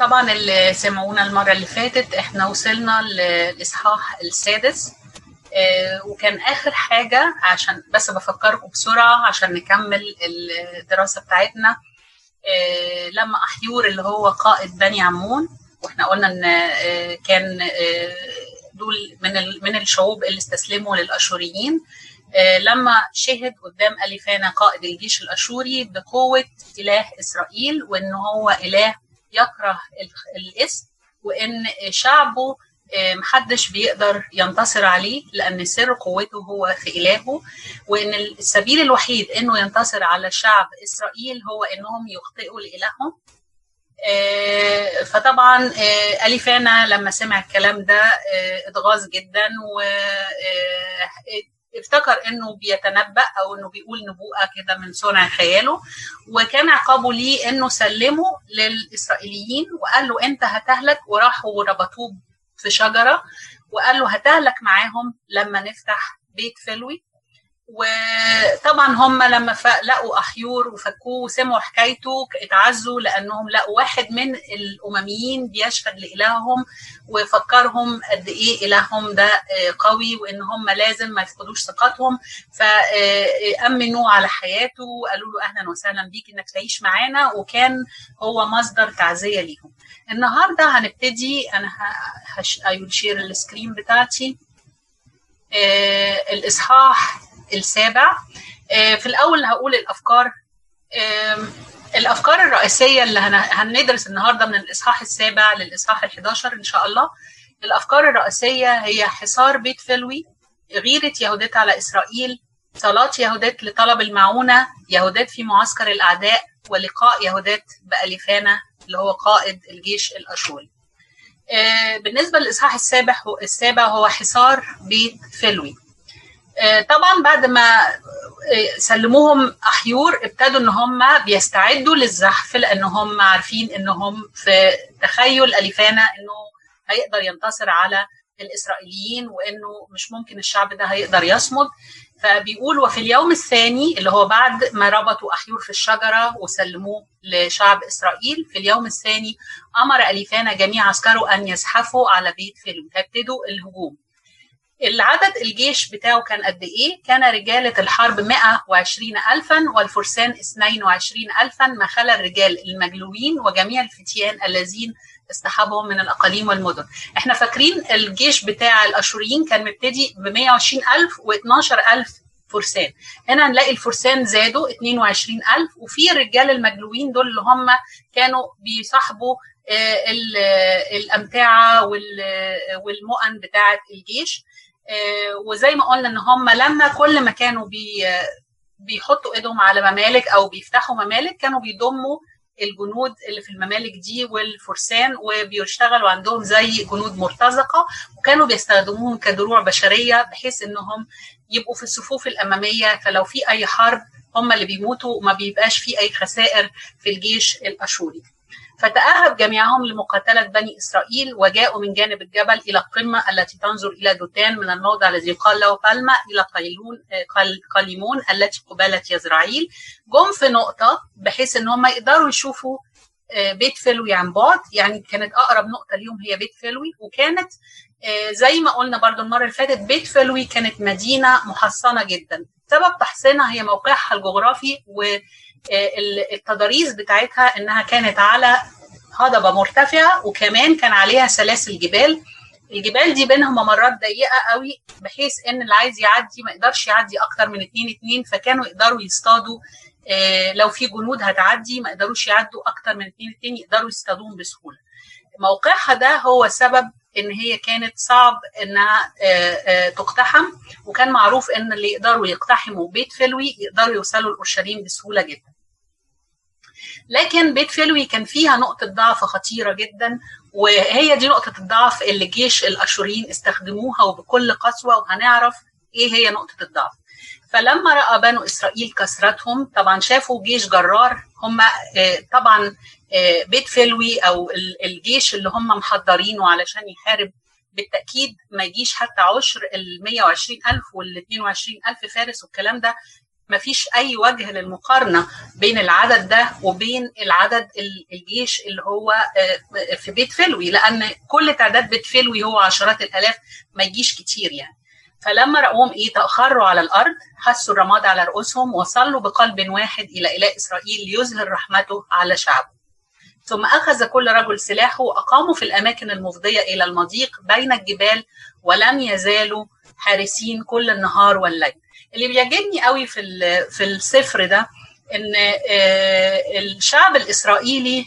طبعا اللي سمعونا المرة اللي فاتت إحنا وصلنا للإصحاح السادس آه، وكان آخر حاجة عشان بس بفكركم بسرعة عشان نكمل الدراسة بتاعتنا آه، لما أحيور اللي هو قائد بني عمون وإحنا قلنا إن آه، كان دول من من الشعوب اللي استسلموا للأشوريين لما شهد قدام اليفانا قائد الجيش الأشوري بقوة إله إسرائيل وان هو إله يكره ال- الاسم وإن شعبه آه، محدش بيقدر ينتصر عليه لأن سر قوته هو في إلهه. وإن السبيل الوحيد إنه ينتصر على شعب إسرائيل هو إنهم يخطئوا لإلههم. آه، فطبعا آه، أليفانا لما سمع الكلام ده اتغاظ جدا وافتكر إنه بيتنبأ أو إنه بيقول نبوءة كده من صنع خياله وكان عقابه ليه إنه سلمه للإسرائيليين وقال له أنت هتهلك وراحوا وربطوه في شجرة وقال له هتهلك معاهم لما نفتح بيت فلوي. وطبعا هم لما لقوا احيور وفكوه وسمعوا حكايته اتعزوا لأنهم لقوا واحد من الأمميين بيشهد لإلههم وفكرهم قد إيه إلههم ده آه، قوي وإن هم لازم ما يفقدوش ثقتهم فامنوا على حياته وقالوا له أهلا وسهلا بيك إنك تعيش معانا وكان هو مصدر تعزية ليهم. النهارده هنبتدي أنا هشير السكرين بتاعتي آه، الإصحاح السابع. آه، في الأول هقول الأفكار. آم، الأفكار الرئيسية اللي هن- هندرس النهارده من الإصحاح السابع للإصحاح ال11 إن شاء الله. الأفكار الرئيسية هي حصار بيت فلوي غيرة يهودات على إسرائيل صلاة يهودات لطلب المعونة يهودات في معسكر الأعداء ولقاء يهودات باليفانا اللي هو قائد الجيش الاشوري آه، بالنسبة للإصحاح السابع السابع هو حصار بيت فلوي. طبعا بعد ما آه، سلموهم أحيور ابتدوا إن هم بيستعدوا للزحف لأن هم عارفين انهم في تخيل أليفانا إنه هيقدر ينتصر على الإسرائيليين وإنه مش ممكن الشعب ده هيقدر يصمد. فبيقول وفي اليوم الثاني اللي هو بعد ما ربطوا أحيور في الشجرة وسلموه لشعب إسرائيل في اليوم الثاني أمر أليفانا جميع عسكره أن يزحفوا على بيت فيلم هيبتدوا الهجوم. العدد الجيش بتاعه كان قد إيه؟ كان رجالة الحرب 120 ألفا والفرسان 22 ألفا ما خلا الرجال المجلوبين وجميع الفتيان الذين اصطحبهم من الأقاليم والمدن. إحنا فاكرين الجيش بتاع الأشوريين كان مبتدي ب 120 ألف و12 ألف فرسان. هنا نلاقي الفرسان زادوا 22 ألف وفي الرجال المجلوبين دول اللي هم كانوا بيصاحبوا آه، آه، الأمتعة آه، والمؤن بتاعة الجيش. وزي ما قلنا إن هم لما كل ما كانوا بي بيحطوا إيدهم على ممالك أو بيفتحوا ممالك كانوا بيضموا الجنود اللي في الممالك دي والفرسان وبيشتغلوا عندهم زي جنود مرتزقة وكانوا بيستخدموهم كدروع بشرية بحيث إنهم يبقوا في الصفوف الأمامية. فلو في أي حرب هم اللي بيموتوا وما بيبقاش في أي خسائر في الجيش الأشوري. فتأهب جميعهم لمقاتلة بني إسرائيل وجاءوا من جانب الجبل إلى القمة التي تنظر إلى دوتان من الموضع الذي يقال له بالما إلى قيلون قل- قليمون التي قبالة يزرعيل. جم في نقطة بحيث إن هم يقدروا يشوفوا آه، بيت فلوي عن بعد. يعني كانت أقرب نقطة ليهم هي بيت فلوي وكانت آه، زي ما قلنا برضو المرة اللي فاتت بيت فلوي كانت مدينة محصنة جدا. سبب تحصينها هي موقعها الجغرافي والتضاريس بتاعتها إنها كانت على هضبة مرتفعة وكمان كان عليها سلاسل جبال الجبال دي بينها ممرات ضيقة قوي بحيث إن اللي عايز يعدي ما يقدرش يعدي أكتر من اتنين اتنين فكانوا يقدروا يصطادوا آه، لو في جنود هتعدي ما يقدروش يعدوا أكتر من اتنين اتنين يقدروا يصطادوهم بسهولة. موقعها ده هو سبب إن هي كانت صعب إنها آه، آه، تقتحم وكان معروف إن اللي يقدروا يقتحموا بيت فلوي يقدروا يوصلوا لاورشليم بسهولة جدا. لكن بيت فلوي كان فيها نقطة ضعف خطيرة جدا وهي دي نقطة الضعف اللي جيش الأشوريين استخدموها وبكل قسوة وهنعرف إيه هي نقطة الضعف. فلما رأى بنو إسرائيل كثرتهم طبعا شافوا جيش جرار هم آه، طبعا آه، بيت فلوي ال- الجيش اللي هم محضرينه علشان يحارب بالتأكيد ما يجيش حتى عشر ال 120 ألف وال 22 ألف فارس والكلام ده. مفيش أي وجه للمقارنة بين العدد ده وبين العدد الجيش اللي هو في بيت فلوي لأن كل تعداد بيت فلوي هو عشرات الآلاف ما يجيش كتير يعني. فلما رأوهم إيه تأخروا على الأرض حسوا الرماد على رؤوسهم وصلوا بقلب واحد إلى إله إسرائيل ليظهر رحمته على شعبه. ثم أخذ كل رجل سلاحه وأقاموا في الأماكن المفضية إلى المضيق بين الجبال ولم يزالوا حارسين كل النهار والليل. اللي بيعجبني قوي في في السفر ده إن الشعب الإسرائيلي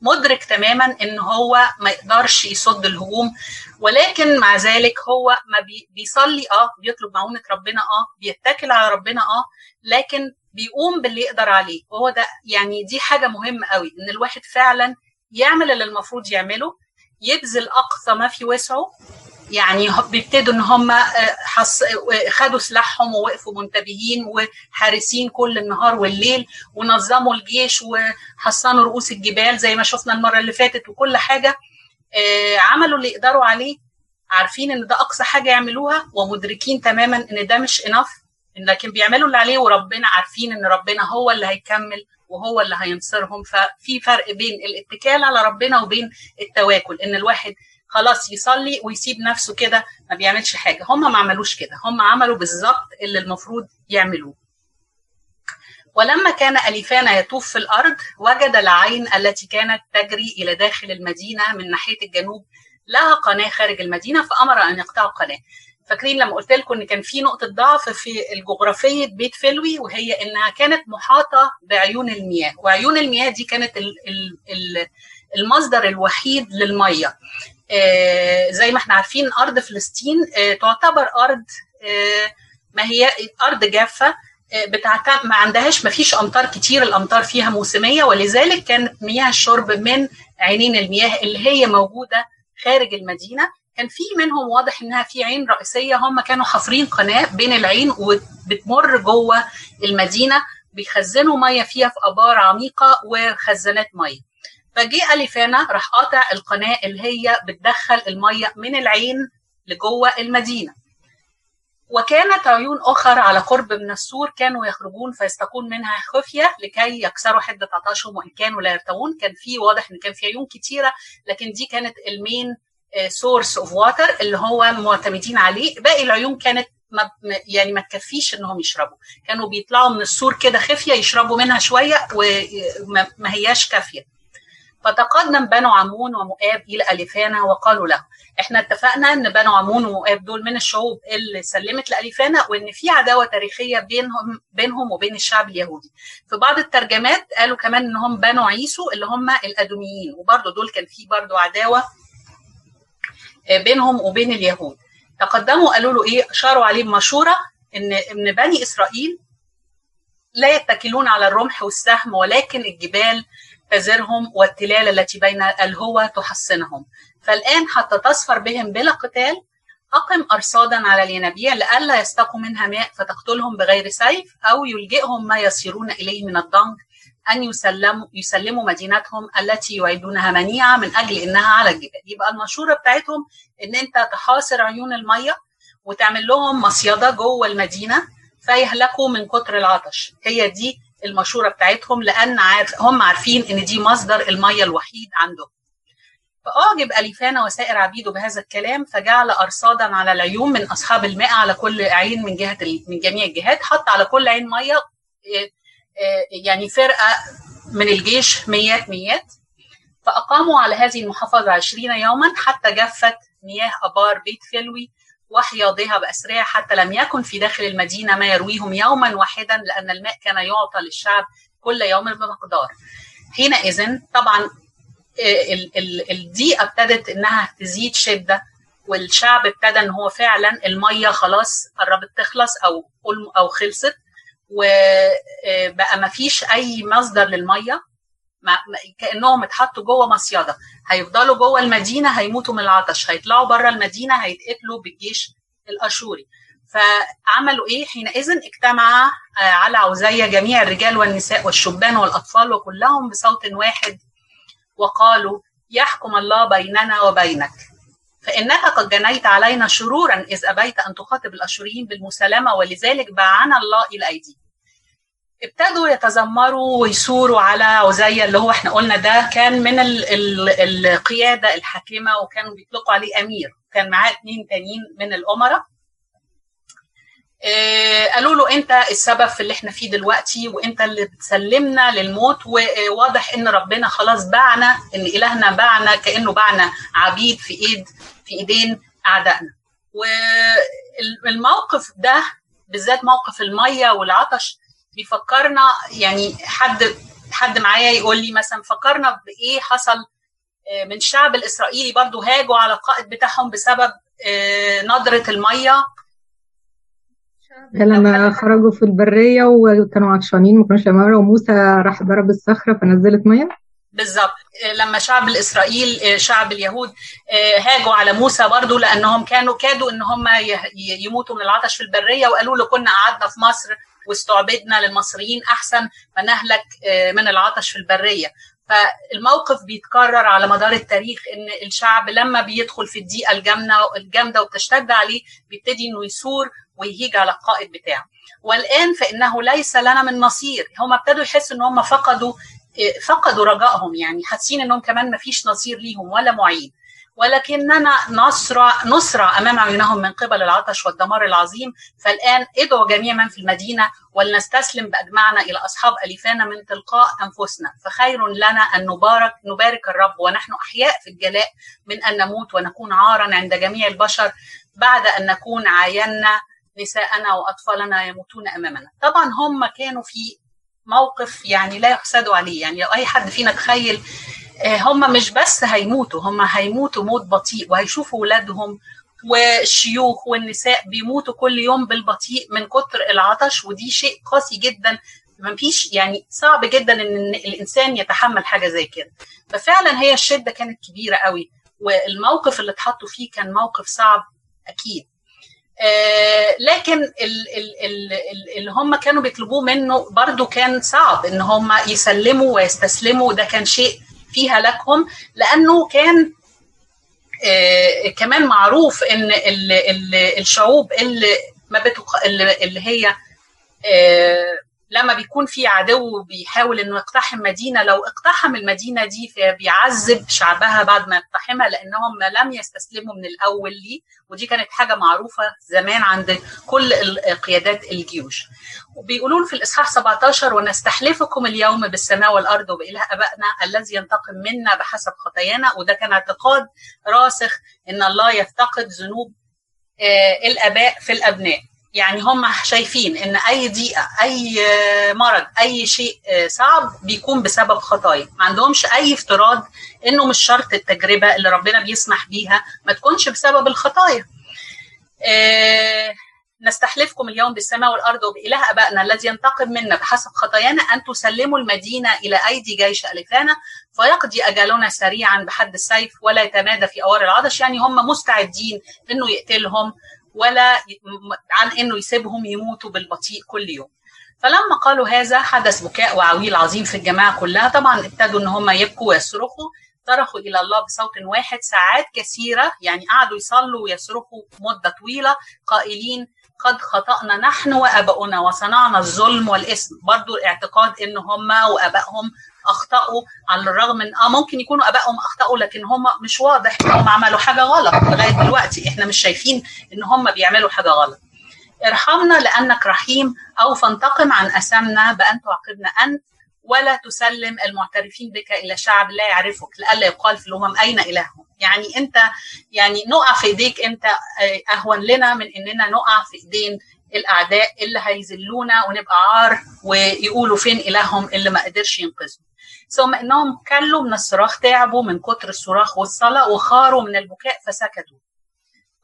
مدرك تماما إن هو ما يقدرش يصد الهجوم ولكن مع ذلك هو ما بي بيصلي آه بيطلب معونه ربنا آه بيتكل على ربنا آه لكن بيقوم باللي يقدر عليه. وهو ده يعني دي حاجة مهمة قوي إن الواحد فعلا يعمل اللي المفروض يعمله يبذل أقصى ما في وسعه يعني بيبتدوا إن هم حص... خدوا سلاحهم ووقفوا منتبهين وحارسين كل النهار والليل ونظموا الجيش وحصنوا رؤوس الجبال زي ما شفنا المرة اللي فاتت وكل حاجة. عملوا اللي يقدروا عليه. عارفين إن ده أقصى حاجة يعملوها ومدركين تماما إن ده مش انف لكن بيعملوا اللي عليه وربنا عارفين إن ربنا هو اللي هيكمل وهو اللي هينصرهم. ففي فرق بين الاتكال على ربنا وبين التواكل إن الواحد خلاص يصلي ويسيب نفسه كده ما بيعملش حاجة. هم ما عملوش كده. هم عملوا بالظبط اللي المفروض يعملوه. ولما كان أليفانا يطوف في الأرض وجد العين التي كانت تجري إلى داخل المدينة من ناحية الجنوب لها قناة خارج المدينة فأمر أن يقطعوا قناة فاكرين لما قلت لكم إن كان في نقطة ضعف في الجغرافية بيت فلوي وهي إنها كانت محاطة بعيون المياه. وعيون المياه دي كانت ال ال المصدر الوحيد للمية. زي ما إحنا عارفين أرض فلسطين آه تعتبر أرض آه ما هي أرض جافة بتعتمد ما عندهاش ما فيش أمطار كتير الأمطار فيها موسمية ولذلك كانت مياه الشرب من عينين المياه اللي هي موجودة خارج المدينة. كان في منهم واضح إنها في عين رئيسية هم كانوا حافرين قناة بين العين وبتمر جوه المدينة بيخزنوا ميه فيها في آبار عميقة وخزانات ميه فجه أليفانا راح قاطع القناة اللي هي بتدخل المية من العين لجوه المدينة. وكانت عيون أخرى على قرب من السور كانوا يخرجون فيستقون منها خفية لكي يكسروا حدة عطشهم وإن كانوا لا يرتوون. كان في واضح إن كان في عيون كتيرة لكن دي كانت ال main source of water اللي هو معتمدين عليه. باقي العيون كانت ما يعني ما تكفيش إنهم يشربوا. كانوا بيطلعوا من السور كده خفية يشربوا منها شوية وما هياش كافية. فتقدم بنو عمون ومؤاب إلى اليفانا وقالوا له إحنا اتفقنا إن بنو عمون ومؤاب دول من الشعوب اللي سلمت لاليفانا وإن في عداوة تاريخية بينهم بينهم وبين الشعب اليهودي. في بعض الترجمات قالوا كمان إن هم بنو عيسو اللي هم الأدوميين وبرضه دول كان في برضه عداوة بينهم وبين اليهود. تقدموا قالوا له إيه؟ اشاروا عليه بمشورة إن إن بني إسرائيل لا يتكلون على الرمح والسهم ولكن الجبال تزرهم والتلال التي بين الهوى تحصنهم. فالآن حتى تصفر بهم بلا قتال أقم أرصادا على الينابيع لئلا يستقوا منها ماء فتقتلهم بغير سيف أو يلجئهم ما يصيرون إليه من الضنك أن يسلموا يسلموا مدينتهم التي يعدونها منيعة من أجل إنها على الجبال. يبقى المشورة بتاعتهم إن أنت تحاصر عيون المية وتعمل لهم مصيدة جوه المدينة فيهلكوا من كتر العطش. هي دي المشورة بتاعتهم لأن عارف هم عارفين إن دي مصدر المية الوحيد عندهم. فأعجب أليفانا وسائر عبيده بهذا الكلام فجعل أرصادا على العيون من أصحاب الماء على كل عين من جهة من جميع الجهات حط على كل عين مية يعني فرقة من الجيش ميات ميات. فأقاموا على هذه المحافظة عشرين يوما حتى جفت مياه أبار بيت فلوي وحياضها بأسرها حتى لم يكن في داخل المدينة ما يرويهم يوما واحدا لأن الماء كان يعطى للشعب كل يوم بمقدار. حينئذ طبعا الضيقة ابتدت إنها تزيد شدة والشعب ابتدى إن هو فعلا المية خلاص قربت تخلص أو أو خلصت وبقى ما فيش أي مصدر للمية. كأنهم اتحطوا جوه مصيدة. هيفضلوا جوه المدينة هيموتوا من العطش. هيطلعوا بره المدينة هيتقتلوا بالجيش الأشوري. فعملوا إيه؟ حينئذ اجتمع على عزية جميع الرجال والنساء والشبان والأطفال وكلهم بصوت واحد وقالوا يحكم الله بيننا وبينك. فإنك قد جنيت علينا شرورا إذ أبيت أن تخاطب الأشوريين بالمسالمة ولذلك باعنا الله إلى أيديك ابتدوا يتذمروا ويثوروا على عزية اللي هو إحنا قلنا ده كان من ال ال القيادة الحاكمة وكانوا بيطلقوا عليه أمير. كان معاه اتنين تانيين من الأمراء. آه قالوا له أنت السبب في اللي إحنا فيه دلوقتي وأنت اللي بتسلمنا للموت وواضح إن ربنا خلاص باعنا إن إلهنا باعنا كأنه باعنا عبيد في إيد في إيدين أعدائنا. والموقف ده بالذات موقف المية والعطش بيفكرنا يعني حد حد معايا يقول لي مثلا فكرنا بإيه حصل من الشعب الإسرائيلي برضو هاجوا على القائد بتاعهم بسبب نضرة المية. لما خرجوا في البرية وكانوا عطشانين ما كانوش وموسى راح ضرب الصخرة فنزلت مية؟ بالظبط. لما شعب الإسرائيل شعب اليهود هاجوا على موسى برضو لأنهم كانوا كادوا إن هم يموتوا من العطش في البرية وقالوا له كنا قعدنا في مصر واستعبدنا للمصريين أحسن ما نهلك من العطش في البرية. فالموقف بيتكرر على مدار التاريخ إن الشعب لما بيدخل في الضيقة الجامده الجامدة وبتشتد عليه بيبتدي إنه يثور ويهيج على القائد بتاعه. والآن فإنه ليس لنا من نصير هم ابتدوا يحسوا إن هم فقدوا فقدوا رجائهم يعني حاسين إنهم كمان ما فيش نصير ليهم ولا معين. ولكننا نصرع نصرع أمام عيونهم من قبل العطش والدمار العظيم. فالآن ادعوا جميع من في المدينة ولنستسلم بأجمعنا إلى أصحاب الفانا من تلقاء أنفسنا. فخير لنا أن نبارك نبارك الرب ونحن أحياء في الجلاء من أن نموت ونكون عارا عند جميع البشر بعد أن نكون عاينا نساءنا وأطفالنا يموتون أمامنا. طبعا هم كانوا في موقف يعني لا يحسدوا عليه. يعني لو أي حد فينا تخيل هم مش بس هيموتوا هم هيموتوا موت بطيء وهيشوفوا ولادهم والشيوخ والنساء بيموتوا كل يوم بالبطيء من كتر العطش ودي شيء قاسي جدا. ما فيش يعني صعب جدا إن الإنسان يتحمل حاجة زي كده. ففعلا هي الشدة كانت كبيرة قوي والموقف اللي اتحطوا فيه كان موقف صعب أكيد. آه لكن ال ال ال اللي هم كانوا بيطلبوه منه برضو كان صعب إن هم يسلموا ويستسلموا ده كان شيء في هلاكهم لأنه كان آه كمان معروف إن ال ال الشعوب اللي ما اللي هي آه لما بيكون في عدو بيحاول إنه يقتحم مدينة لو اقتحم المدينة دي فبيعذب شعبها بعد ما يقتحمها لأنهم لم يستسلموا من الأول ليه. ودي كانت حاجة معروفة زمان عند كل قيادات الجيوش. وبيقولون في الإصحاح 17 ونستحلفكم اليوم بالسماء والأرض وبإله أبائنا الذي ينتقم منا بحسب خطايانا وده كان اعتقاد راسخ إن الله يفتقد ذنوب الأباء في الأبناء. يعني هم شايفين إن أي ضيقة أي مرض أي شيء صعب بيكون بسبب خطايا. ما عندهمش أي افتراض إنه مش شرط التجربة اللي ربنا بيسمح بيها ما تكونش بسبب الخطايا. نستحلفكم اليوم بالسماء والأرض وبإله أبائنا الذي ينتقم منا بحسب خطايانا أن تسلموا المدينة إلى أيدي جيش الفانا فيقضي أجلنا سريعا بحد السيف ولا يتمادى في أوار العطش. يعني هم مستعدين إنه يقتلهم. ولا عن إنه يسيبهم يموتوا بالبطيء كل يوم. فلما قالوا هذا حدث بكاء وعويل عظيم في الجماعة كلها. طبعا ابتدوا إن هم يبكوا ويصرخوا. صرخوا إلى الله بصوت واحد ساعات كثيرة. يعني قعدوا يصلوا ويصرخوا مدة طويلة. قائلين قد خطأنا نحن وآباؤنا وصنعنا الظلم والإثم. برضو اعتقاد إن هم وآبائهم أخطأوا على الرغم من آه ممكن يكونوا أبائهم أخطأوا لكن هم مش واضح ان هم عملوا حاجة غلط. لغاية دلوقتي إحنا مش شايفين إن هم بيعملوا حاجة غلط. ارحمنا لأنك رحيم أو فانتقم عن اثامنا بأن تعاقبنا أنت ولا تسلم المعترفين بك إلى شعب لا يعرفك لئلا يقال في الأمم أين إلههم. يعني انت يعني نقع في إيديك أنت أهون لنا من إننا نقع في إيدين الأعداء اللي هيذلونا ونبقى عار ويقولوا فين إلههم اللي ما قدرش ينقذهم. ثم إنهم كلوا من الصراخ تعبوا من كتر الصراخ والصلاة وخاروا من البكاء فسكتوا.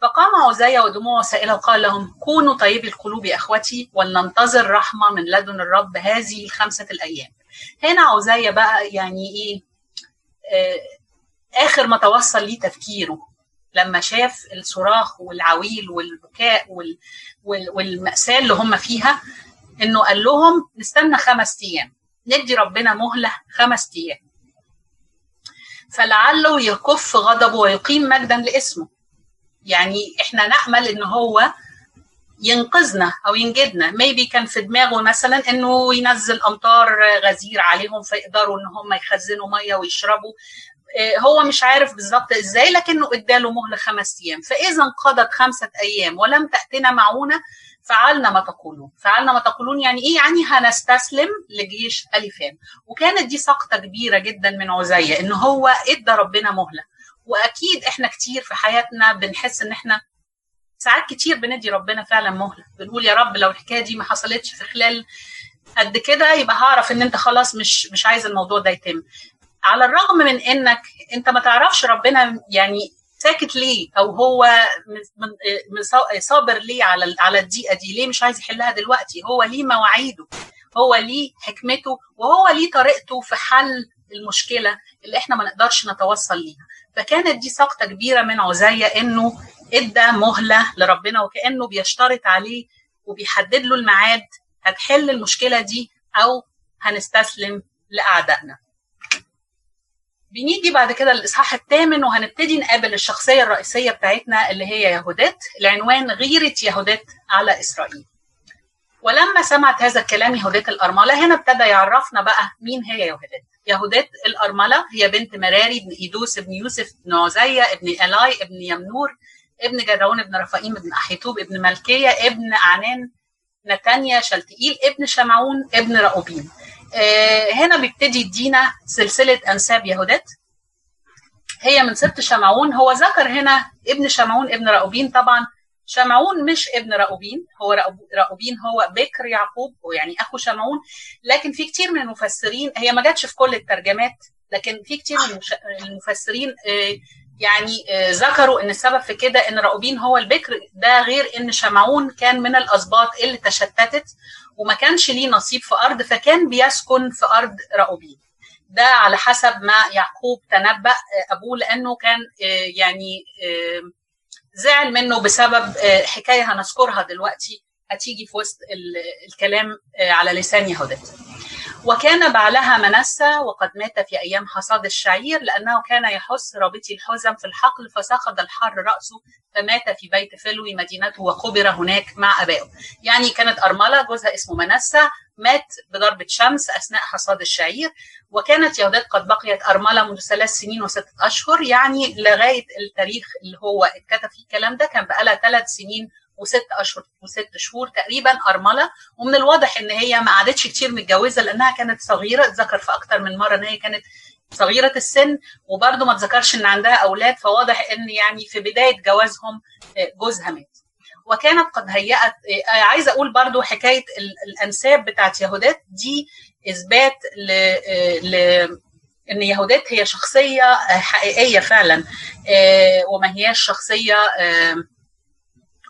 فقام عزية ودموعه سائلة وقال لهم كونوا طيبي القلوب يا إخوتي ولننتظر رحمة من لدن الرب هذه الخمسة الأيام. هنا عزية بقى يعني إيه آه آخر ما توصل ليه تفكيره. لما شاف الصراخ والعويل والبكاء وال وال والمأساة اللي هم فيها إنه قال لهم نستنى خمس أيام. ندي ربنا مهلة خمس أيام. فلعله يكف غضبه ويقيم مجدا لاسمه. يعني إحنا نأمل إن هو ينقذنا أو ينجدنا. ميبي كان في دماغه مثلا إنه ينزل أمطار غزير عليهم فيقدروا إن هم يخزنوا مية ويشربوا. هو مش عارف بالظبط إزاي لكنه إداله مهلة خمس أيام. فاذا انقضت خمسة أيام ولم تاتنا معونة فعلنا ما تقولون. فعلنا ما تقولون يعني إيه؟ يعني هنستسلم لجيش أليفان. وكانت دي سقطه كبيرة جدا من عزية إن هو إدى ربنا مهلة. وأكيد إحنا كتير في حياتنا بنحس إن إحنا ساعات كتير بندي ربنا فعلا مهلة. بنقول يا رب لو الحكاية دي ما حصلتش في خلال قد كده يبقى هعرف إن أنت خلاص مش مش عايز الموضوع ده يتم. على الرغم من إنك أنت ما تعرفش ربنا يعني ساكت ليه؟ أو هو صابر ليه على على الضيقه دي؟ ليه مش عايز يحلها دلوقتي؟ هو ليه مواعيده؟ هو ليه حكمته؟ وهو ليه طريقته في حل المشكلة اللي إحنا ما نقدرش نتوصل ليها. فكانت دي سقطه كبيرة من عزية إنه إدى مهلة لربنا وكأنه بيشترط عليه وبيحدد له الميعاد هتحل المشكلة دي أو هنستسلم لأعدائنا. بنيجي بعد كده للإصحاح الثامن وهنبتدي نقابل الشخصية الرئيسية بتاعتنا اللي هي يهودات العنوان غيرة يهودات على إسرائيل. ولما سمعت هذا الكلام يهودات الأرملة هنا ابتدى يعرفنا بقى مين هي يهودات يهودات الأرملة هي بنت مراري بن إيدوس بن يوسف بن عزية ابن الاي ابن يمنور ابن جدعون ابن رفائيم ابن احيتوب ابن ملكية ابن عنان نتانيا شلتئيل ابن شمعون ابن رأوبين هنا بيبتدي يدينا سلسلة أنساب يهودات. هي من سبط شمعون. هو ذكر هنا ابن شمعون ابن رأوبين طبعا. شمعون مش ابن رأوبين هو رأوبين هو بكر يعقوب يعني أخو شمعون. لكن في كتير من المفسرين هي ما جاتش في كل الترجمات لكن في كتير من المفسرين يعني ذكروا إن السبب في كده إن رأوبين هو البكر. ده غير إن شمعون كان من الأسباط اللي تشتتت. وما كانش ليه نصيب في أرض فكان بيسكن في أرض رأوبين ده على حسب ما يعقوب تنبأ أبوه لأنه كان يعني زعل منه بسبب حكاية هنذكرها دلوقتي هتيجي في وسط الكلام على لسان يهودات وكان بعلها منسى وقد مات في أيام حصاد الشعير لأنه كان يحس رابطي الحزم في الحقل فسخض الحر رأسه فمات في بيت فلوي مدينته وقبر هناك مع أبائه. يعني كانت أرملة جوزها اسمه منسى مات بضربة شمس أثناء حصاد الشعير. وكانت يهودات قد بقيت أرملة منذ ثلاث سنين وستة أشهر. يعني لغاية التاريخ اللي هو اتكتب فيه الكلام ده كان بقالها ثلاث سنين وست أشهر وست شهور تقريبا أرملة ومن الواضح إن هي ما قعدتش كتير متجوزة لأنها كانت صغيرة اتذكر في أكتر من مرة إن هي كانت صغيرة السن وبرده ما اتذكرش إن عندها أولاد فواضح إن يعني في بداية جوازهم جوزها مات. وكانت قد هيأت عايزة أقول برضو حكاية الأنساب بتاعت يهودات دي إثبات ل, ل... إن يهودات هي شخصية حقيقية فعلا وما هياش شخصية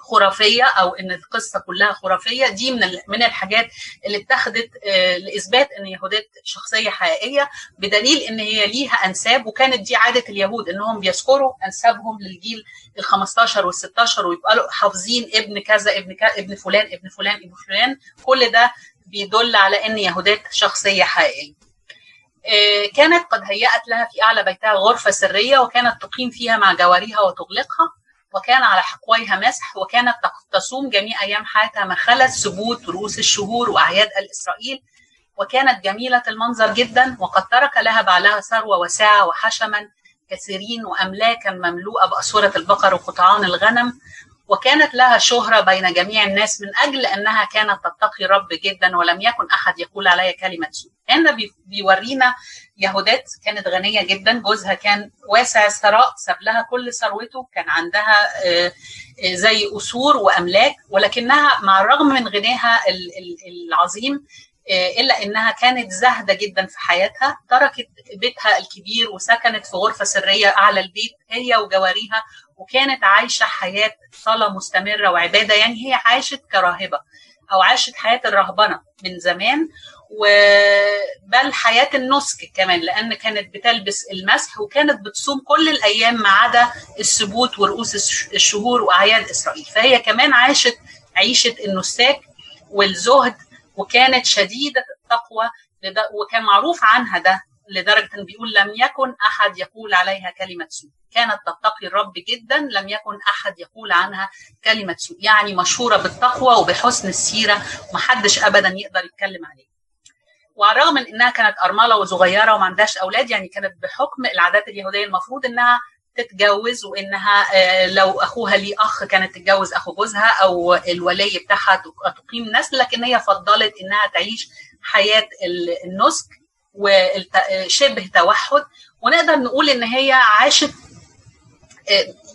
خرافية أو إن القصة كلها خرافية دي من من الحاجات اللي اتخذت لإثبات إن يهودات شخصية حقيقية بدليل إن هي ليها أنساب وكانت دي عادة اليهود إنهم بيذكروا أنسابهم للجيل ال 15 وال 16 ويبقى حافظين ابن كذا ابن كذا ابن فلان ابن فلان ابن فلان كل ده بيدل على إن يهودات شخصية حقيقية. كانت قد هيأت لها في أعلى بيتها غرفة سرية وكانت تقيم فيها مع جواريها وتغلقها وكان على حقويها مسح وكانت تصوم جميع أيام حياتها مخلة سبوت رؤوس الشهور وأعياد الإسرائيل وكانت جميلة المنظر جدا وقد ترك لها بعلها ثروة وسعة وحشما كثيرين وأملاكا مملوءة بأسورة البقر وقطعان الغنم. وكانت لها شهرة بين جميع الناس من أجل أنها كانت تتقي الرب جدا ولم يكن أحد يقول عليها كلمة سوء. هنا بيورينا يهودات كانت غنية جدا جوزها كان واسع الثراء ساب لها كل ثروته كان عندها زي أسور وأملاك ولكنها مع الرغم من غناها العظيم إلا إنها كانت زاهدة جدا في حياتها تركت بيتها الكبير وسكنت في غرفة سرية أعلى البيت هي وجواريها وكانت عايشة حياة صلاة مستمرة وعبادة يعني هي عاشت كراهبة أو عاشت حياة الرهبنة من زمان وبل حياة النسك كمان لأن كانت بتلبس المسح وكانت بتصوم كل الأيام ما عدا السبوت ورؤوس الشهور وأعياد إسرائيل. فهي كمان عاشت عيشة النساك والزهد وكانت شديدة التقوى وكان معروف عنها ده لدرجة أن بيقول لم يكن أحد يقول عليها كلمة سوء. كانت تتقي الرب جدا لم يكن أحد يقول عنها كلمة سوء. يعني مشهورة بالتقوى وبحسن السيرة ومحدش أبدا يقدر يتكلم عليها. وعلى الرغم من إنها كانت أرملة وصغيرة وما عندهاش أولاد يعني كانت بحكم العادات اليهودية المفروض إنها تتجوز وإنها لو أخوها ليه أخ كانت تتجوز أخو جوزها أو الولي بتاعها تقيم نسل لكن هي فضلت إنها تعيش حياة النسك. وشبه توحد ونقدر نقول إن هي عاشت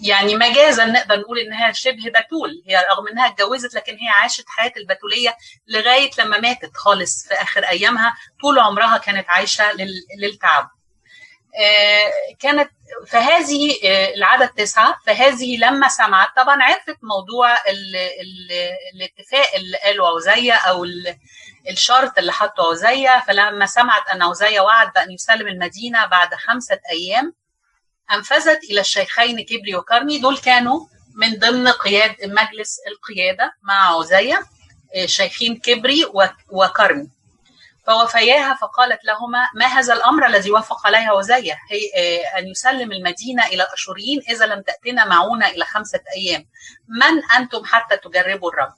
يعني مجازا نقدر نقول انها شبه بتول. هي رغم إنها اتجوزت لكن هي عاشت حياة البتولية لغاية لما ماتت خالص في آخر أيامها. طول عمرها كانت عايشة للتعب. كانت فهذه العدد تسعة فهذه لما سمعت طبعا عرفت موضوع ال ال الاتفاق اللي قاله عزية أو الشرط اللي حطه عزية. فلما سمعت أن عزية وعد بأن يسلم المدينة بعد خمسة أيام أنفذت إلى الشيخين كبري وكرمي. دول كانوا من ضمن قياد مجلس القيادة مع عزية شيخين كبري وكرمي. فوفياها فقالت لهما ما هذا الأمر الذي وافق عليها وزيه هي أن يسلم المدينة إلى الاشوريين إذا لم تاتنا معونة إلى خمسة أيام. من أنتم حتى تجربوا الرب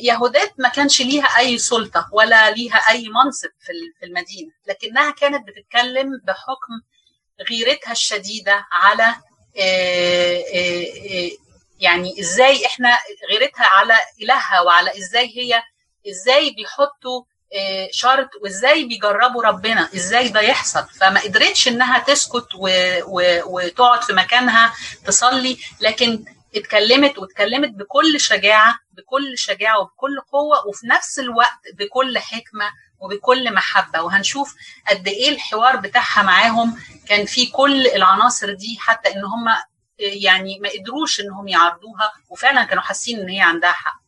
يهودات ما كانش ليها أي سلطة ولا ليها أي منصب في المدينة لكنها كانت بتتكلم بحكم غيرتها الشديدة على يعني إزاي إحنا غيرتها على إلهها وعلى إزاي هي إزاي بيحطوا شرط وإزاي بيجربوا ربنا إزاي ده يحصل. فما قدرتش إنها تسكت و... و... وتقعد في مكانها تصلي لكن اتكلمت واتكلمت بكل شجاعة بكل شجاعة وبكل قوة وفي نفس الوقت بكل حكمة وبكل محبة. وهنشوف قد إيه الحوار بتاعها معاهم كان فيه كل العناصر دي حتى إن هم يعني ما قدروش إنهم يعرضوها وفعلا كانوا حاسين إن هي عندها حق.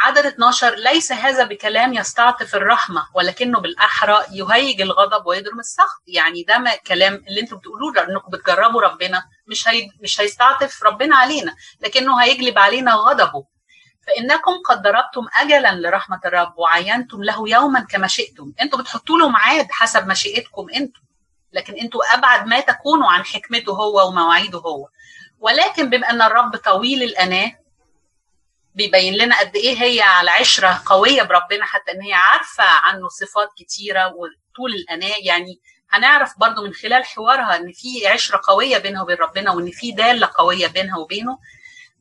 عدد 12 ليس هذا بكلام يستعطف الرحمة ولكنه بالأحرى يهيج الغضب ويضرم السخط. يعني ده ما كلام اللي أنتم بتقولوه انكم بتجربوا ربنا مش هي مش هيستعطف ربنا علينا لكنه هيجلب علينا غضبه. فإنكم قد ضربتم أجلا لرحمة الرب وعينتم له يوما كما شئتم. أنتم بتحطوا له ميعاد حسب مشيئتكم أنتم لكن أنتم أبعد ما تكونوا عن حكمته هو ومواعيده هو. ولكن بما أن الرب طويل الأناة بيبين لنا قد إيه هي على عشره قوية بربنا حتى إن هي عارفة عنه صفات كتيرة وطول الأناة. يعني هنعرف برضو من خلال حوارها إن في عشرة قوية بينها وبين ربنا وإن في دالة قوية بينها وبينه.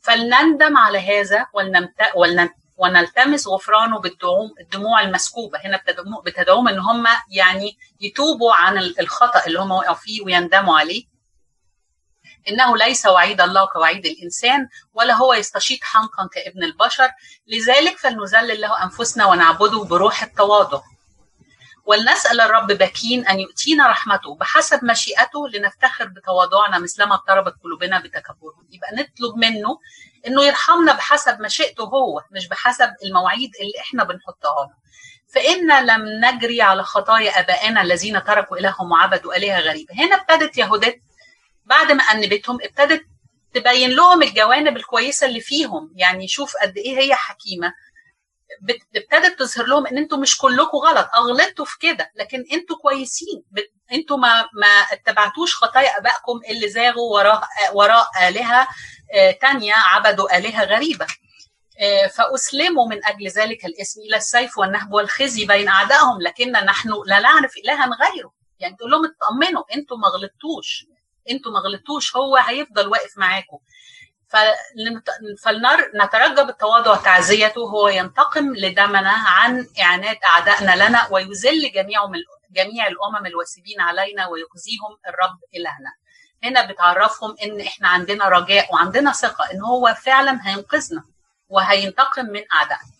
فلنندم على هذا ولنمت... ولن... ونلتمس غفرانه بالدموع الدموع المسكوبة. هنا بتدعوهم إن هم يعني يتوبوا عن الخطأ اللي هم وقعوا فيه ويندموا عليه. إنه ليس وعيد الله كوعيد الإنسان ولا هو يستشيط حنقا كابن البشر. لذلك فلنذلل له أنفسنا ونعبده بروح التواضع. ولنسأل الرب باكين أن يؤتينا رحمته بحسب مشيئته لنفتخر بتواضعنا مثلما اضطربت قلوبنا بتكبره. يبقى نطلب منه إنه يرحمنا بحسب مشيئته هو مش بحسب المواعيد اللي إحنا بنحطها له. فإن لم نجري على خطايا آبائنا الذين تركوا إلههم وعبدوا آلهة غريبة. هنا ابتدت يهودات بعد ما أنبتهم ابتدت تبين لهم الجوانب الكويسة اللي فيهم. يعني شوف قد إيه هي حكيمة. ابتدت تظهر لهم إن أنتوا مش كلكم غلط. أغلطتوا في كده. لكن أنتوا كويسين. أنتوا ما ما اتبعتوش خطايا آبائكم اللي زاغوا وراء وراء آلهة تانية عبدوا آلهة غريبة. فأسلموا من أجل ذلك الاسم إلى السيف والنهب والخزي بين أعدائهم. لكن نحن لا نعرف إلها غيره. يعني تقول لهم اطمنوا. أنتوا ما غلطتوش. أنتوا ما غلطتوش هو هيفضل واقف معاكم. فلنترجى بالتواضع تعزيته هو ينتقم لدمنا عن إعانات أعدائنا لنا ويذل جميع جميع الأمم الواسبين علينا ويخزيهم الرب إلهنا. هنا بتعرفهم إن إحنا عندنا رجاء وعندنا ثقة إن هو فعلا هينقذنا وهينتقم من أعدائنا.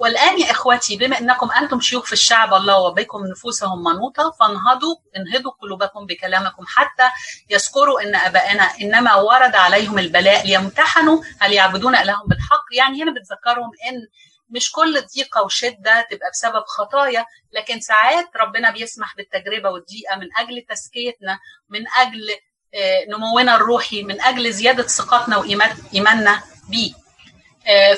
والآن يا إخوتي بما أنكم أنتم شيوخ في الشعب الله وبكم نفوسهم منوطة فانهضوا انهضوا قلوبكم بكلامكم حتى يذكروا أن أبائنا إنما ورد عليهم البلاء ليمتحنوا هل يعبدون إلههم بالحق؟ يعني هنا بتذكرهم أن مش كل ضيقة وشدة تبقى بسبب خطايا لكن ساعات ربنا بيسمح بالتجربة والضيقة من أجل تزكيتنا من أجل نمونا الروحي من أجل زيادة ثقتنا وإيماننا بيه.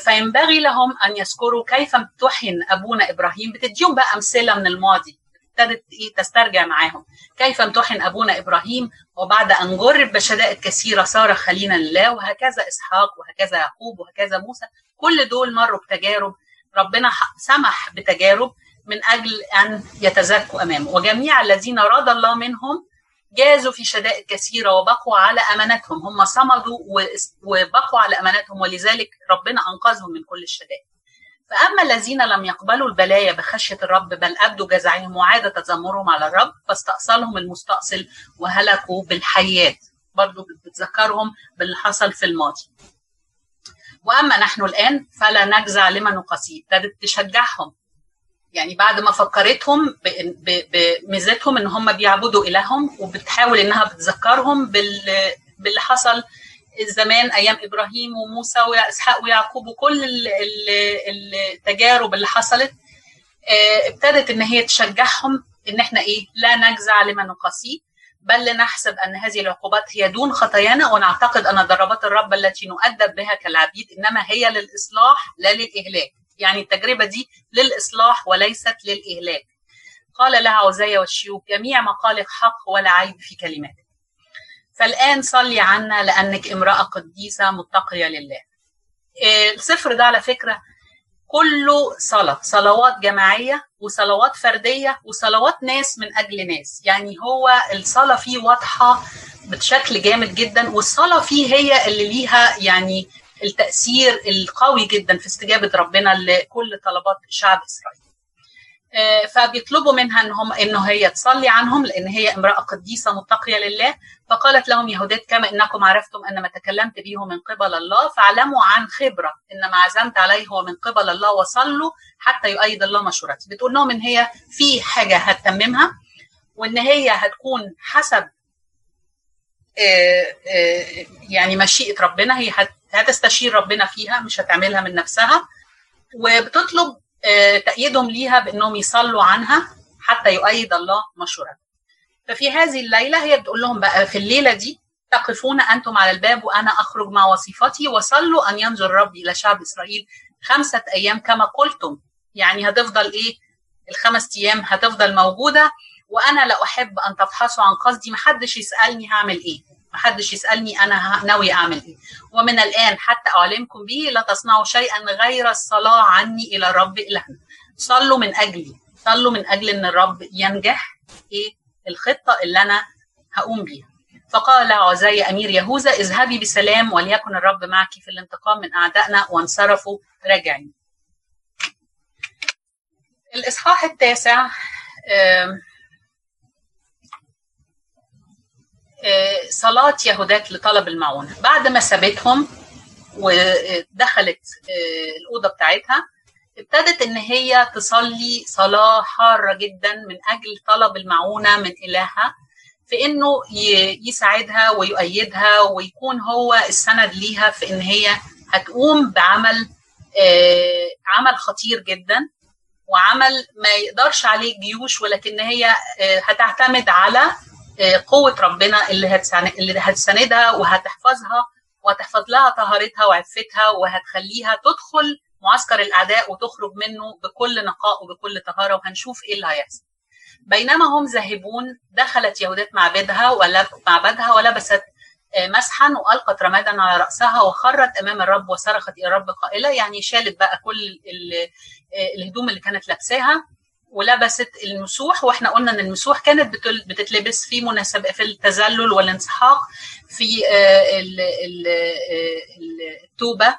فينبغي لهم أن يذكروا كيف امتحن أبونا إبراهيم. بتديهم بقى أمثلة من الماضي ابتدت إيه تسترجع معاهم. كيف امتحن أبونا إبراهيم وبعد أن جرب بشدائد كثيرة صار خليلا لله وهكذا إسحاق وهكذا يعقوب وهكذا موسى. كل دول مروا بتجارب ربنا سمح بتجارب من أجل أن يتزكوا أمامه. وجميع الذين راد الله منهم جازوا في شدائد كثيرة وبقوا على امانتهم هم صمدوا وبقوا على امانتهم ولذلك ربنا أنقذهم من كل الشدائد. فأما الذين لم يقبلوا البلايا بخشية الرب بل أبدوا جزعهم وعاد تذمرهم على الرب فاستأصلهم المستأصل وهلكوا بالحيات برضو بتذكرهم باللي حصل في الماضي. وأما نحن الآن فلا نجزع لما نقاسيه ابتدت تشجعهم. يعني بعد ما فكرتهم بميزتهم إن هم بيعبدوا إلههم وبتحاول إنها بتذكرهم باللي حصل زمان أيام إبراهيم وموسى وإسحاق ويعقوب وكل التجارب اللي حصلت ابتدت إن هي تشجعهم إن إحنا إيه لا نجزع لما نقاسيه بل لنحسب أن هذه العقوبات هي دون خطايانا ونعتقد أن ضربات الرب التي نؤدب بها كالعبيد إنما هي للإصلاح لا للإهلاك. يعني التجربة دي للإصلاح وليست للإهلاك. قال لها عزية والشيوخ جميع مقالك حق ولا عيب في كلماتك. فالآن صلي عنا لأنك امرأة قديسة متقية لله. السفر ده على فكرة كله صلاة صلوات جماعية وصلوات فردية وصلوات ناس من أجل ناس. يعني هو الصلاة فيه واضحة بشكل جامد جدا والصلاة فيه هي اللي ليها يعني التأثير القوي جدا في استجابة ربنا لكل طلبات شعب إسرائيل. فبيطلبوا منها إن هم إنه هي تصلي عنهم لأن هي امرأة قديسة متقية لله. فقالت لهم يهودات كما إنكم عرفتم ان ما تكلمت به من قبل الله فاعلموا عن خبرة ان ما عزمت عليه هو من قبل الله وصلوا حتى يؤيد الله مشورتي بتقول لهم إن هي في حاجة هتتممها وإن هي هتكون حسب يعني مشيئة ربنا هي هتستشير ربنا فيها مش هتعملها من نفسها. وبتطلب تأييدهم ليها بأنهم يصلوا عنها حتى يؤيد الله مشورتها ففي هذه الليلة هي بتقول لهم بقى في الليلة دي تقفون أنتم على الباب وأنا أخرج مع وصيفتي وصلوا أن ينظر ربي إلى شعب إسرائيل خمسة أيام كما قلتم. يعني هتفضل إيه؟ الخمس أيام هتفضل موجودة وأنا لا أحب أن تفحصوا عن قصدي محدش يسألني هعمل إيه. محدش يسألني أنا ناوي أعمل إيه. ومن الآن حتى أعلمكم به لا تصنعوا شيئا غير الصلاة عني إلى الرب إلهنا. صلوا من أجلي. صلوا من أجل أن الرب ينجح إيه الخطة اللي أنا هقوم بيها. فقال عزي أمير يهوذا اذهبي بسلام وليكن الرب معك في الانتقام من أعدائنا وانصرفوا راجعين. الإصحاح التاسع صلاة يهودات لطلب المعونة. بعد ما سابتهم ودخلت الأوضة بتاعتها ابتدت إن هي تصلي صلاة حارة جدا من أجل طلب المعونة من إلهها في إنه يساعدها ويؤيدها ويكون هو السند ليها في إن هي هتقوم بعمل عمل خطير جدا وعمل ما يقدرش عليه جيوش ولكن هي هتعتمد على قوة ربنا اللي اللي هتساندها وهتحفظها وهتحفظ لها طهارتها وعفتها وهتخليها تدخل معسكر الأعداء وتخرج منه بكل نقاء وبكل طهارة وهنشوف إيه اللي هيحصل. بينما هم ذاهبون دخلت يهودات معبدها ولب معبدها ولبست مسحا وألقت رمادا على رأسها وخرت أمام الرب وصرخت إلى الرب قائلة يعني شالت بقى كل الهدوم اللي كانت لابساها ولبست المسوح وإحنا قلنا إن المسوح كانت بتتلبس في مناسبه في التذلل والانسحاق في التوبة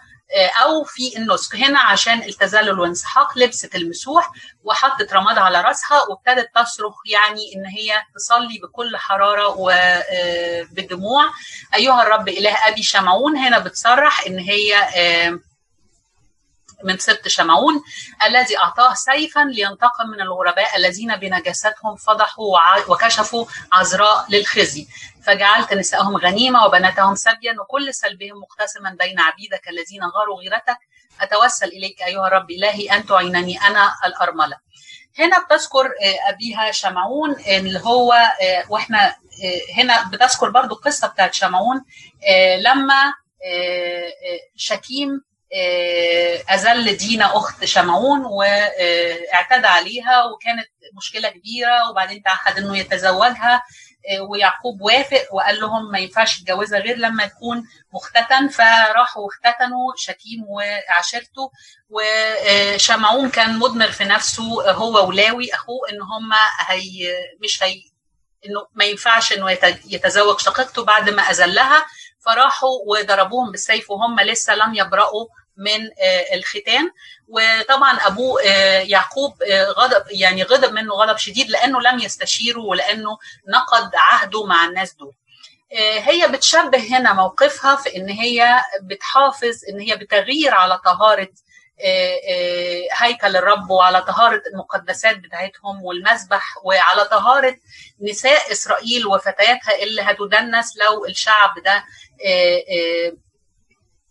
أو في النسك. هنا عشان التذلل والانسحاق لبست المسوح وحطت رماد على راسها وابتدت تصرخ يعني إن هي تصلي بكل حرارة وبدموع أيها الرب إله أبي شمعون. هنا بتصرح إن هي من سبط شمعون الذي أعطاه سيفا لينتقم من الغرباء الذين بنجاستهم فضحوا وكشفوا عذراء للخزي. فجعلت نساءهم غنيمة وبناتهم سبيا وكل سلبهم مقتسما بين عبيدك الذين غاروا غيرتك. أتوسل إليك أيها الرب إلهي أن تعينني أنا الأرملة. هنا بتذكر أبيها شمعون اللي هو وإحنا هنا بتذكر برضو القصة بتاعت شمعون لما شكيم أذل دينا أخت شمعون واعتدى عليها وكانت مشكلة كبيرة وبعدين تعهد إنه يتزوجها ويعقوب وافق وقال لهم ما ينفعش يتجوزها غير لما يكون مختتن فراحوا واختتنوا شكيم وعشيرته وشمعون كان مضمر في نفسه هو ولاوي أخوه إن هم هي مش هي إنه ما ينفعش إنه يتزوج شقيقته بعد ما اذلها فراحوا وضربوهم بالسيف وهم لسه لم يبرأوا من الختان. وطبعا أبوه يعقوب غضب يعني غضب منه غضب شديد لأنه لم يستشيره ولأنه نقض عهده مع الناس دول. هي بتشبه هنا موقفها في إن هي بتحافظ إن هي بتغير على طهارة هيكل الرب وعلى طهارة المقدسات بتاعتهم والمسبح وعلى طهارة نساء إسرائيل وفتياتها اللي هتدنس لو الشعب ده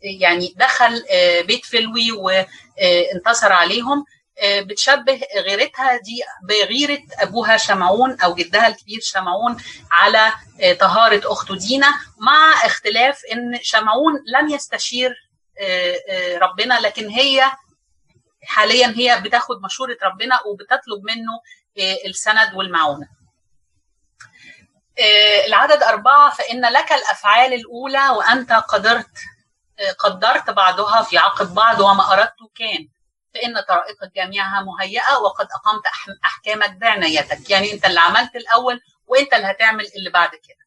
يعني دخل بيت فلوي وانتصر عليهم. بتشبه غيرتها دي بغيرة أبوها شمعون أو جدها الكبير شمعون على طهارة أخته دينا مع اختلاف إن شمعون لم يستشير ربنا لكن هي حاليا هي بتاخد مشورة ربنا وبتطلب منه السند والمعونة. العدد أربعة فإن لك الأفعال الأولى وأنت قدرت قدرت بعضها في عقب بعض وما أردت كان. فإن طرائقك جميعها مهيئة وقد أقمت أحكامك بعنايتك. يعني أنت اللي عملت الأول وأنت اللي هتعمل اللي بعد كده.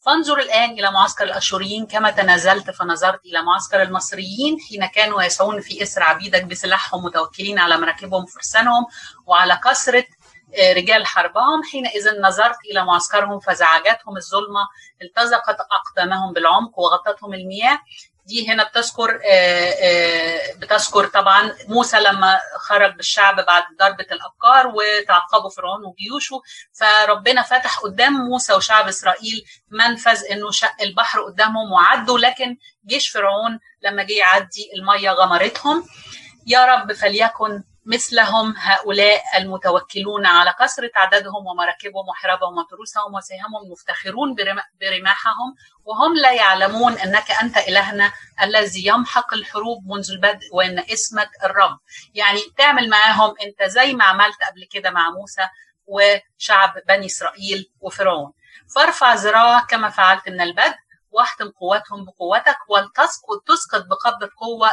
فانظر الآن إلى معسكر الأشوريين كما تنازلت فنظرت إلى معسكر المصريين حين كانوا يسعون في إسر عبيدك بسلاحهم متوكلين على مراكبهم فرسانهم وعلى كثرة رجال حربهم. حينئذ نظرت إلى معسكرهم فزعجتهم الظلمة التزقت أقدامهم بالعمق وغطتهم المياه. دي هنا بتذكر بتذكر طبعا موسى لما خرج بالشعب بعد ضربة الأبكار وتعقبوا فرعون وجيوشه. فربنا فتح قدام موسى وشعب إسرائيل منفذ إنه شق البحر قدامهم وعدوا لكن جيش فرعون لما جه يعدي المية غمرتهم. يا رب فليكن مثلهم هؤلاء المتوكلون على كثرة عددهم ومراكبهم وحرابهم وتروسهم وسهامهم مفتخرون برماحهم وهم لا يعلمون أنك أنت إلهنا الذي يمحق الحروب منذ البدء وأن اسمك الرب. يعني تعمل معاهم أنت زي ما عملت قبل كده مع موسى وشعب بني إسرائيل وفرعون. فارفع ذراعك كما فعلت من البدء واحتم قوتهم بقوتك ولتسقط تسقط بقبضة قوة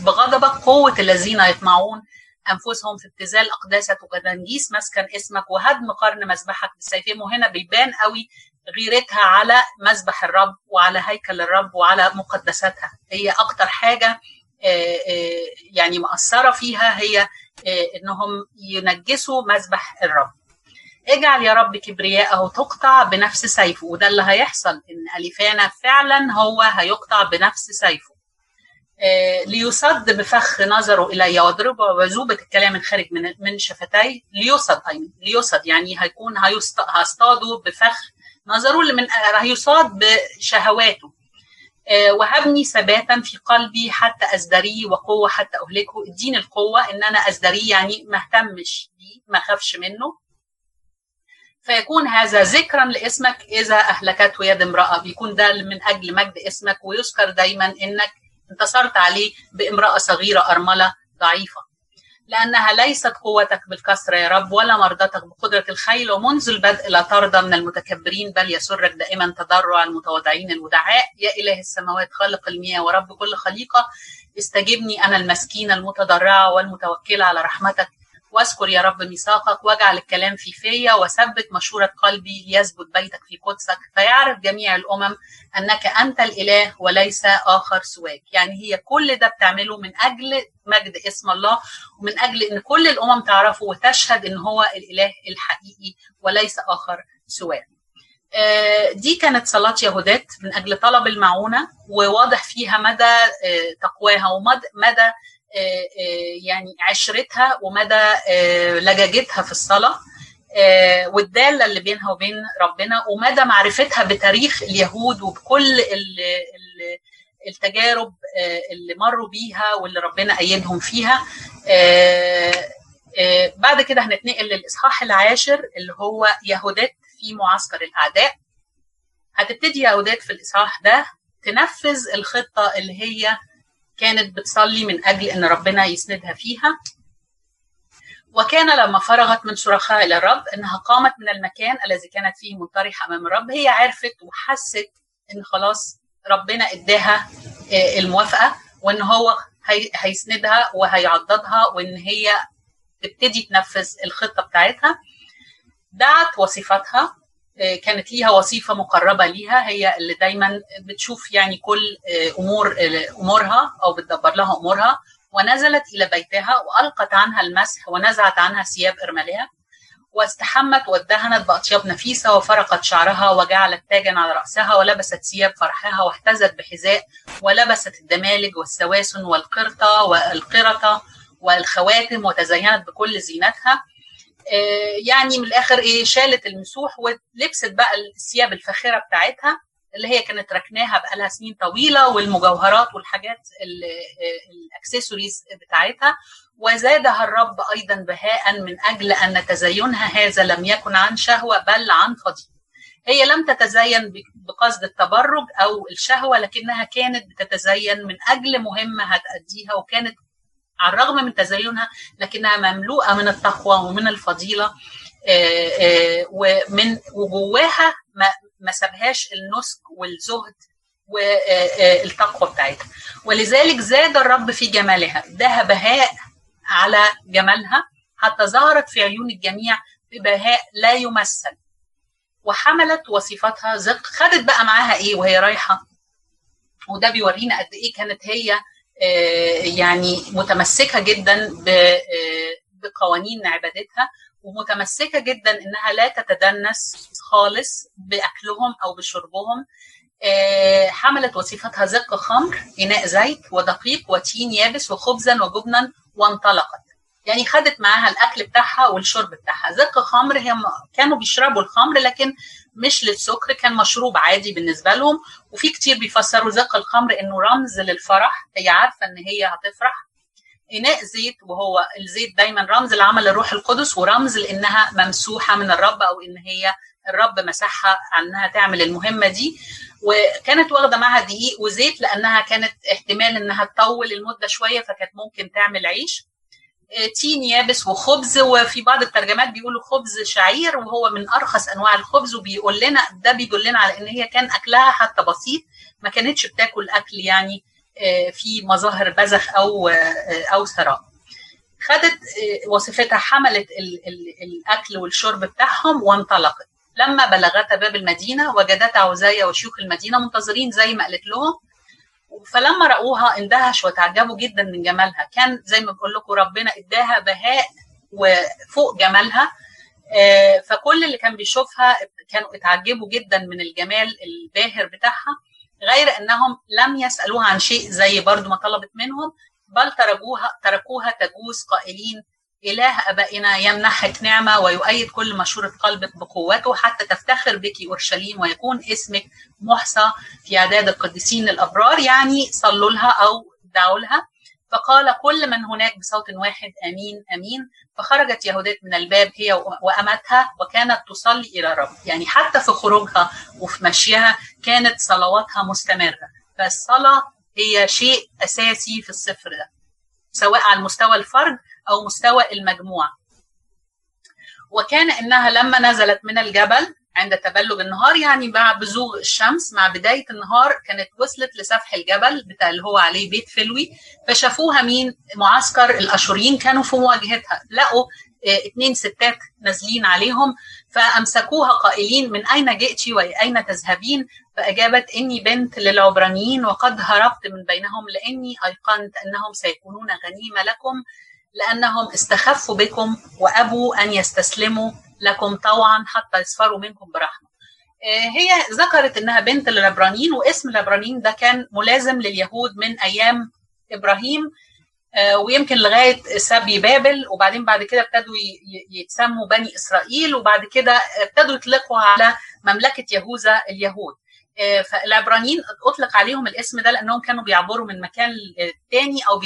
بغضبك قوة الذين يطمعون أنفسهم في ابتذال أقداسة وتنجيس مسكن اسمك وهدم قرن مذبحك بالسيفين. وهنا بيبان قوي غيرتها على مذبح الرب وعلى هيكل الرب وعلى مقدساتها. هي أكتر حاجة يعني مأثرة فيها هي إنهم ينجسوا مذبح الرب. اجعل يا رب كبرياءه تقطع بنفس سيفه. وده اللي هيحصل إن أليفانا فعلا هو هيقطع بنفس سيفه. آه ليصد بفخ نظره الي ويضربه وذوبة الكلام الخارج من من شفتي. ليصد ليصد يعني هيكون هيصطاده بفخ نظره اللي من هيصاد بشهواته. آه وهبني ثباتا في قلبي حتى ازدريه وقوة حتى أهلكه. اديني القوة إن أنا ازدريه يعني ما اهتمش بيه ما اخافش منه. فيكون هذا ذكرا لاسمك. إذا اهلكته يد امرأة بيكون ده من أجل مجد اسمك. ويذكر دايما إنك انتصرت عليه بامرأة صغيرة أرملة ضعيفة. لأنها ليست قوتك بالكسره يا رب ولا مرضتك بقدرة الخيل ومنذ البدء لا ترضى من المتكبرين بل يسرك دائما تضرع المتواضعين الودعاء يا إله السماوات خالق المياه ورب كل خليقة استجبني أنا المسكينة المتضرعة والمتوكلة على رحمتك. واذكر يا رب ميثاقك واجعل الكلام في فيا وثبت مشورة قلبي ليثبت بيتك في قدسك. فيعرف جميع الأمم أنك أنت الإله وليس آخر سواك. يعني هي كل ده بتعمله من أجل مجد اسم الله ومن أجل أن كل الأمم تعرفه وتشهد أن هو الإله الحقيقي وليس آخر سواك. دي كانت صلاة يهودات من أجل طلب المعونة وواضح فيها مدى تقواها ومدى يعني عشرتها ومدى لجاجتها في الصلاة والدالة اللي بينها وبين ربنا ومدى معرفتها بتاريخ اليهود وبكل التجارب اللي مروا بيها واللي ربنا أيدهم فيها. بعد كده هنتنقل للإصحاح العاشر اللي هو يهودات في معسكر الأعداء. هتبتدي يهودات في الإصحاح ده تنفذ الخطة اللي هي كانت بتصلي من أجل أن ربنا يسندها فيها. وكان لما فرغت من صراخها إلى الرب أنها قامت من المكان الذي كانت فيه منطرحة أمام الرب. هي عرفت وحست إن خلاص ربنا إداها الموافقة وإن هو هيسندها وهيعضدها وإن هي تبتدي تنفذ الخطة بتاعتها. دعت وصفتها. كانت ليها وظيفه مقربة ليها. هي اللي دايما بتشوف يعني كل أمور أمورها أو بتدبر لها أمورها. ونزلت إلى بيتها وألقت عنها المسح ونزعت عنها ثياب ارملها واستحمت وادهنت بأطياب نفيسة وفرقت شعرها وجعلت تاجا على رأسها ولبست ثياب فرحها واحتزت بحذاء ولبست الدمالج والسواسن والقرطة والقرطة والخواتم وتزينت بكل زينتها. يعني من الآخر إيه شالت المسوح ولبست بقى الثياب الفاخرة بتاعتها اللي هي كانت ركناها بقالها سنين طويلة والمجوهرات والحاجات الأكسسوارز بتاعتها وزادها الرب أيضا بهاء من أجل أن تزينها هذا لم يكن عن شهوة بل عن فضيلة. هي لم تتزين بقصد التبرج أو الشهوة لكنها كانت بتتزين من أجل مهمة هتأديها وكانت على الرغم من تزينها لكنها مملوءة من التقوى ومن الفضيلة ومن وجواها ما سابهاش النسك والزهد والتقوى بتاعتها. ولذلك زاد الرب في جمالها. اداها بهاء على جمالها حتى ظهرت في عيون الجميع ببهاء لا يمثل. وحملت وصفتها زق خدت بقى معاها إيه؟ وهي رايحة. وده بيورينا قد إيه كانت هي يعني متمسكة جدا بقوانين عبادتها ومتمسكة جدا إنها لا تتدنس خالص بأكلهم أو بشربهم. حملت وصفتها زق خمر إناء زيت ودقيق وتين يابس وخبزا وجبنا وانطلقت. يعني خدت معاها الأكل بتاعها والشرب بتاعها. زق خمر هي كانوا بيشربوا الخمر لكن مش للسكر كان مشروب عادي بالنسبة لهم. وفي كتير بيفسروا زق الخمر إنه رمز للفرح. هي عارفة إن هي هتفرح. إناء زيت وهو الزيت دايما رمز لعمل الروح القدس ورمز لإنها ممسوحة من الرب أو إن هي الرب مسحها عنها تعمل المهمة دي. وكانت واخدة معاها دقيق وزيت لأنها كانت احتمال إنها تطول المدة شوية فكانت ممكن تعمل عيش. تين يابس وخبز وفي بعض الترجمات بيقولوا خبز شعير وهو من أرخص أنواع الخبز وبيقول لنا ده بيدلنا على إن هي كان أكلها حتى بسيط ما كانتش بتاكل أكل يعني في مظاهر بذخ أو أو ثراء. خدت وصفتها حملت الأكل والشرب بتاعهم وانطلقت. لما بلغتا باب المدينة وجدتا عزايا وشيوخ المدينة منتظرين زي ما قالت لهم فلما رأوها اندهش وتعجبوا جدا من جمالها. كان زي ما بقول لكم ربنا اداها بهاء وفوق جمالها. فكل اللي كان بيشوفها كانوا اتعجبوا جدا من الجمال الباهر بتاعها غير إنهم لم يسألوها عن شيء زي برضو ما طلبت منهم بل تركوها تركوها تجوز قائلين إله أبائنا يمنحك نعمة ويؤيد كل مشورة قلبك بقوته حتى تفتخر بك أورشليم ويكون اسمك محصى في أعداد القديسين الأبرار يعني صلوا لها أو دعوا لها. فقال كل من هناك بصوت واحد آمين آمين. فخرجت يهودات من الباب هي وأمتها وكانت تصلي إلى الرب. يعني حتى في خروجها وفي مشيها كانت صلواتها مستمرة. فالصلاة هي شيء أساسي في السفر ده. سواء على مستوى الفرد أو مستوى المجموعة. وكان إنها لما نزلت من الجبل عند تبلج النهار يعني مع بزوغ الشمس مع بداية النهار كانت وصلت لسفح الجبل بتاع اللي هو عليه بيت فلوي. فشافوها مين؟ معسكر الاشوريين كانوا في مواجهتها. لقوا اتنين ستات نازلين عليهم. فأمسكوها قائلين من أين جئت؟ واين تذهبين؟ فأجابت إني بنت للعبرانيين وقد هربت من بينهم لأني أيقنت أنهم سيكونون غنيمة لكم. لأنهم استخفوا بكم وأبوا أن يستسلموا لكم طوعا حتى يصفروا منكم برحمة. هي ذكرت إنها بنت للعبرانيين واسم العبرانيين ده كان ملازم لليهود من أيام إبراهيم ويمكن لغاية سبي بابل وبعدين بعد كده ابتدوا يتسموا بني إسرائيل وبعد كده ابتدوا يطلقوا على مملكة يهوذا اليهود. فالعبرانيين أطلق عليهم الاسم ده لأنهم كانوا بيعبروا من مكان تاني أو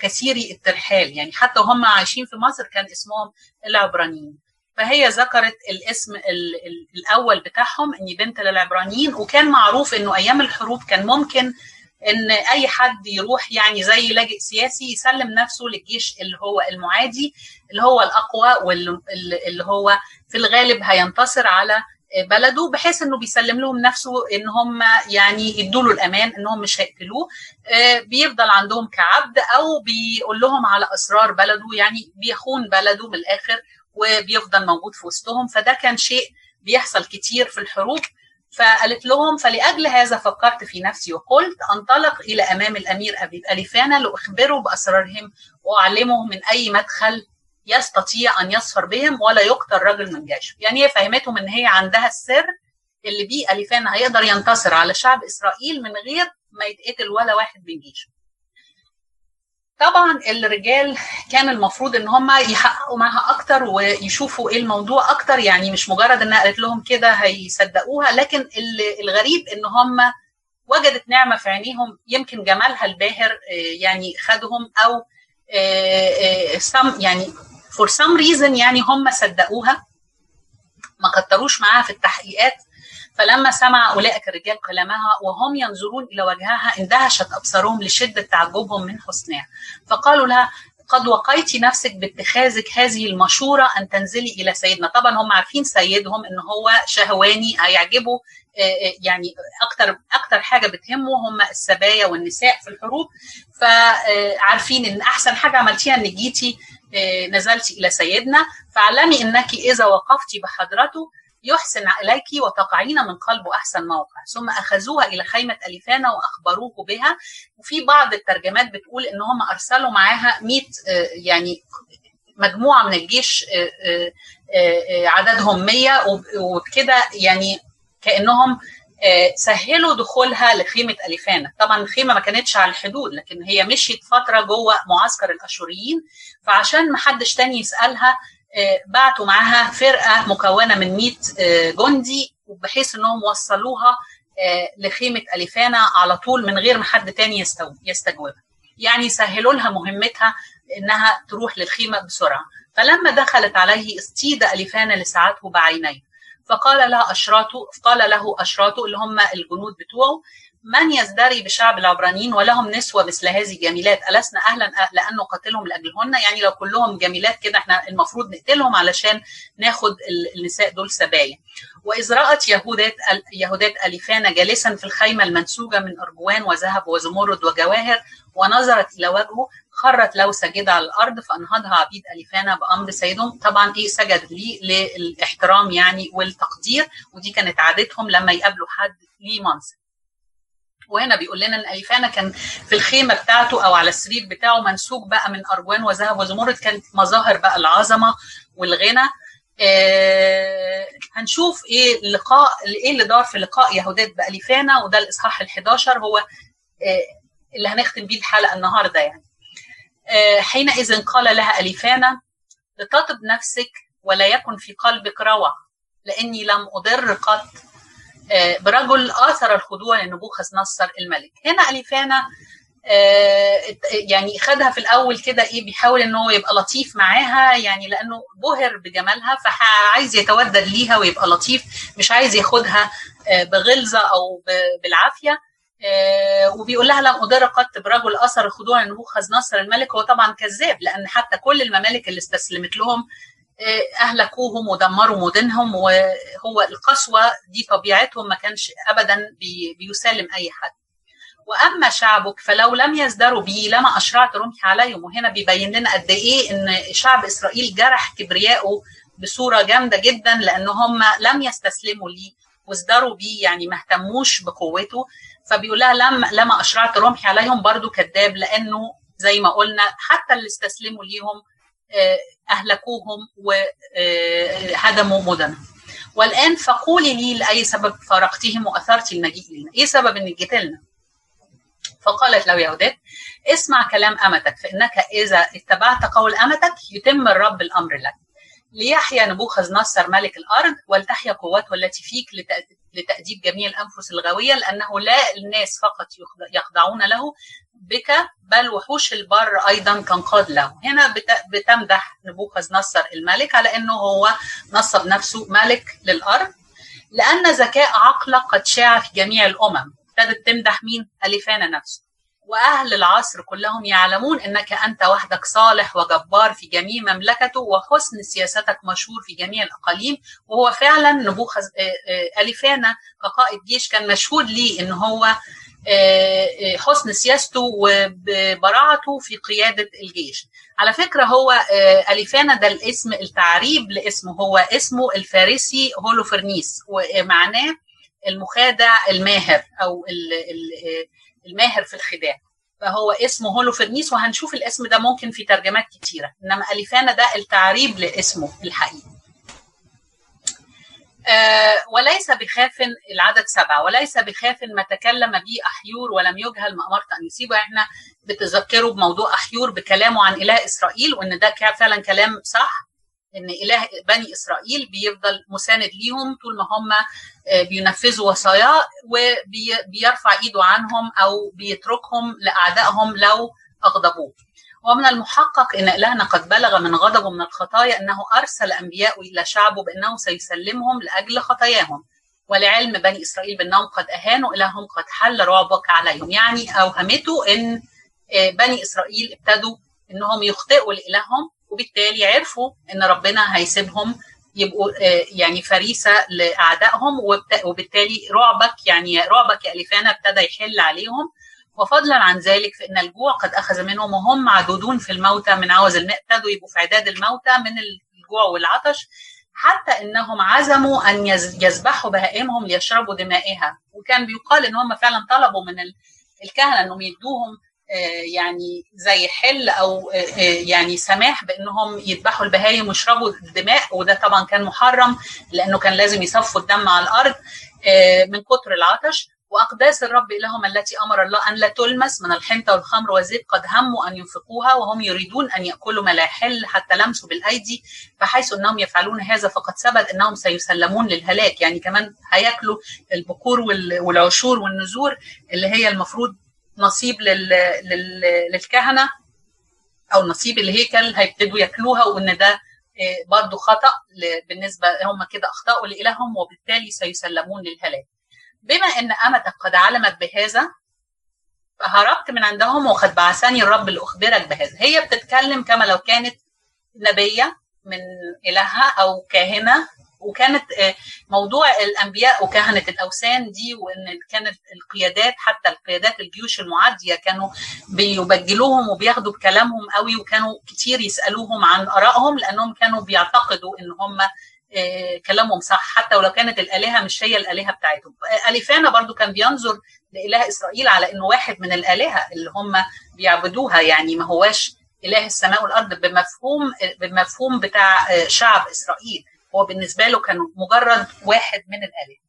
كثيري الترحال يعني حتى وهم عايشين في مصر كان اسمهم العبرانيين. فهي ذكرت الاسم الأول بتاعهم اني بنت للعبرانيين وكان معروف إنه أيام الحروب كان ممكن إن أي حد يروح يعني زي لاجئ سياسي يسلم نفسه للجيش اللي هو المعادي اللي هو الأقوى واللي هو في الغالب هينتصر على بلده بحيث إنه بيسلم لهم نفسه إن هم يعني يدوا له الأمان انهم مش هيقتلوه. بيفضل عندهم كعبد أو بيقول لهم على أسرار بلده يعني بيخون بلده من الآخر وبيفضل موجود في وسطهم. فده كان شيء بيحصل كتير في الحروب. فقالت لهم فلأجل هذا فكرت في نفسي وقلت أنطلق إلى أمام الأمير أبي أليفانا لأخبره بأسرارهم وأعلمه من أي مدخل يستطيع أن يصفر بهم ولا يقتل رجل من جيشه. يعني هي فهمتهم أن هي عندها السر اللي بيه أليفانا هيقدر ينتصر على شعب إسرائيل من غير ما يتقتل ولا واحد من جيشه. طبعا الرجال كان المفروض إن هم يحققوا معاها أكتر ويشوفوا إيه الموضوع أكتر. يعني مش مجرد إنها قالت لهم كده هيصدقوها لكن الغريب إن هم وجدت نعمة في عينيهم. يمكن جمالها الباهر يعني خدهم أو some يعني for some reason يعني هم صدقوها ما كتروش معاها في التحقيقات. فلما سمع أولئك الرجال كلامها وهم ينظرون إلى وجهها اندهشت أبصارهم لشدة تعجبهم من حسنها. فقالوا لها قد وقيت نفسك باتخاذك هذه المشورة أن تنزلي إلى سيدنا. طبعا هم عارفين سيدهم أن هو شهواني هيعجبه يعني أكتر أكتر حاجة بتهمه هم السبايا والنساء في الحروب. فعارفين أن أحسن حاجة عملتيها أنك جيتي نزلتي إلى سيدنا فاعلمي أنك إذا وقفتي بحضرته يحسن إليك وتقعين من قلبه أحسن موقع. ثم أخذوها إلى خيمة أليفانا وأخبروه بها. وفي بعض الترجمات بتقول إن هم أرسلوا معاها 100 يعني مجموعة من الجيش عددهم 100 وبكده يعني كأنهم سهلوا دخولها لخيمة أليفانا طبعا الخيمة ما كانتش على الحدود لكن هي مشيت فترة جوه معسكر الأشوريين فعشان ما حدش تاني يسألها بعتوا معاها فرقة مكونة من 100 جندي بحيث إنهم وصلوها لخيمة اليفانا على طول من غير ما حد تاني يستجوبها. يعني سهلوا لها مهمتها إنها تروح للخيمة بسرعة. فلما دخلت عليه استيد اليفانا لساعته بعينيه فقال لها اشراته قال له اشراته اللي هم الجنود بتوعه من يزدري بشعب العبرانيين ولهم نسوة مثل هذه الجميلات؟ ألسنا أهلا؟ لأن نقاتلهم لأجلهن. يعني لو كلهم جميلات كده إحنا المفروض نقتلهم علشان ناخد النساء دول سبايا. وإذ رأت يهودات يهودات أليفانا جالسا في الخيمة المنسوجة من أرجوان وذهب وزمرد وجواهر ونظرت إلى وجهه خرت له ساجدة على الأرض فأنهضها عبيد أليفانا بأمر سيدهم. طبعا إيه سجد ليه؟ للإحترام يعني والتقدير ودي كانت عادتهم لما يقابلوا حد ليه منصب. وهنا بيقول لنا إن أليفانا كان في الخيمة بتاعته أو على السرير بتاعه منسوج بقى من ارجوان وذهب وزمرد كانت مظاهر بقى العظمة والغنى. آه هنشوف إيه اللقاء إيه اللي دار في لقاء يهودات بأليفانا وده الإصحاح ال11 هو آه اللي هنختم بيه الحلقة النهارده يعني. حينئذ قال لها اليفانا لتطب نفسك ولا يكن في قلبك روع لأني لم أضر قط. برجل آثر الخضوع لنبوخذ نصر الملك. هنا أليفانا يعني خدها في الأول كده إيه بيحاول إن هو يبقى لطيف معاها يعني لأنه بهر بجمالها فعايز يتودد ليها ويبقى لطيف مش عايز ياخدها بغلظة أو بالعافية. وبيقول لها لم أضر قط برجل أثر الخضوع لنبوخذ نصر الملك هو طبعا كذاب لأن حتى كل الممالك اللي استسلمت لهم أهلكوهم ودمروا مدنهم وهو القسوة دي طبيعتهم ما كانش ابدا بي بيسالم أي حد. وأما شعبك فلو لم يزدروا بي لما أشرعت رمحي عليهم. وهنا بيبين لنا قد إيه إن شعب إسرائيل جرح كبريائه بصورة جامدة جدا لأن هم لم يستسلموا لي وازدروا بيه يعني ما اهتموش بقوته. فبيقول لها لم لما أشرعت رمحي عليهم برضو كذاب لأنه زي ما قلنا حتى اللي استسلموا ليهم أهلكوهم وهدموا مدنهم والآن فقولي لي لأي سبب فارقتهم واثرت المجيء لنا. إيه سبب انك جيت لنا؟ فقالت له يهودات اسمع كلام أمتك فإنك إذا اتبعت قول أمتك يتم الرب الأمر لك. ليحيى نبوخذ نصر ملك الأرض ولتحيا قوته التي فيك لتأديب جميع الأنفس الغاويه لأنه لا الناس فقط يخضعون له بك بل وحوش البر أيضا تنقاد له. هنا بتمدح نبوخذ نصر الملك على إنه هو نصب نفسه ملك للأرض لأن ذكاء عقلك قد شاع في جميع الأمم. ابتدت تمدح مين؟ اليفانا نفسه. وأهل العصر كلهم يعلمون إنك أنت وحدك صالح وجبار في جميع مملكته وحسن سياستك مشهور في جميع الأقاليم. وهو فعلا نبوخذ اليفانا كقائد جيش كان مشهود ليه إن هو حسن سياسته وبراعته في قيادة الجيش. على فكرة هو أليفانا ده الاسم التعريب لاسمه. هو اسمه الفارسي هولوفرنيس ومعناه المخادع الماهر أو الماهر في الخداع فهو اسمه هولوفرنيس وهنشوف الاسم ده ممكن في ترجمات كتيرة إنما أليفانا ده التعريب لاسمه الحقيقي. آه وليس بخاف العدد سبعة وليس بخاف ما تكلم به أحيور ولم يجهل ما أمرت أن يصيبه. إحنا بتذكروا بموضوع أحيور بكلامه عن إله إسرائيل وإن ده فعلا كلام صح. إن إله بني إسرائيل بيفضل مساند ليهم طول ما هم بينفذوا وصاياه وبيرفع إيده عنهم أو بيتركهم لأعدائهم لو أغضبوه. ومن المحقق إن إلهنا قد بلغ من غضبه من الخطايا أنه أرسل أنبياء إلى شعبه بأنه سيسلمهم لأجل خطاياهم. ولعلم بني إسرائيل بأنهم قد أهانوا إلههم قد حل رعبك عليهم. يعني أوهمته إن بني إسرائيل ابتدوا إنهم يخطئوا لإلههم وبالتالي عرفوا إن ربنا هيسيبهم يبقوا يعني فريسة لأعدائهم وبالتالي رعبك يعني رعبك يا اليفانا ابتدى يحل عليهم. وفضلا عن ذلك فإن الجوع قد أخذ منهم وهم معدودون في الموتى من عوز ابتدوا يبقوا في عداد الموتى من الجوع والعطش. حتى إنهم عزموا أن يذبحوا بهائمهم ليشربوا دمائها. وكان بيقال إن هم فعلا طلبوا من الكهنة إنهم يدوهم يعني زي حل أو يعني سماح بإنهم يذبحوا البهايم ويشربوا الدماء وده طبعا كان محرم لأنه كان لازم يصفوا الدم على الأرض من كتر العطش. وأقداس الرب الههم التي أمر الله أن لا تلمس من الحنطة والخمر والزيت قد هموا أن ينفقوها وهم يريدون أن يأكلوا ما لا يحل حتى لمسوا بالأيدي فحيث إنهم يفعلون هذا. فقد ثبت إنهم سيسلمون للهلاك يعني كمان هياكلوا البكور والعشور والنذور اللي هي المفروض نصيب لل... لل... للكهنة أو نصيب الهيكل هيبتدوا ياكلوها وإن ده برضه خطأ بالنسبة هم كده أخطأوا لإلههم وبالتالي سيسلمون للهلاك. بما إن امتك قد علمت بهذا فهربت من عندهم وقد بعثني الرب لأخبرك بهذا. هي بتتكلم كما لو كانت نبية من إلهها أو كاهنة وكانت موضوع الأنبياء وكهنة الأوثان دي وإن كانت القيادات حتى القيادات الجيوش المعادية كانوا بيبجلوهم وبياخدوا بكلامهم قوي وكانوا كتير يسألوهم عن آرائهم لأنهم كانوا بيعتقدوا إن هم كلامهم صح. حتى ولو كانت الآلهة مش هي الآلهة بتاعتهم. أليفانا برضو كان بينظر لإله إسرائيل على إنه واحد من الآلهة اللي هم بيعبدوها. يعني ما هواش إله السماء والأرض بمفهوم بمفهوم بتاع شعب إسرائيل. هو بالنسبة له كان مجرد واحد من الآلهة.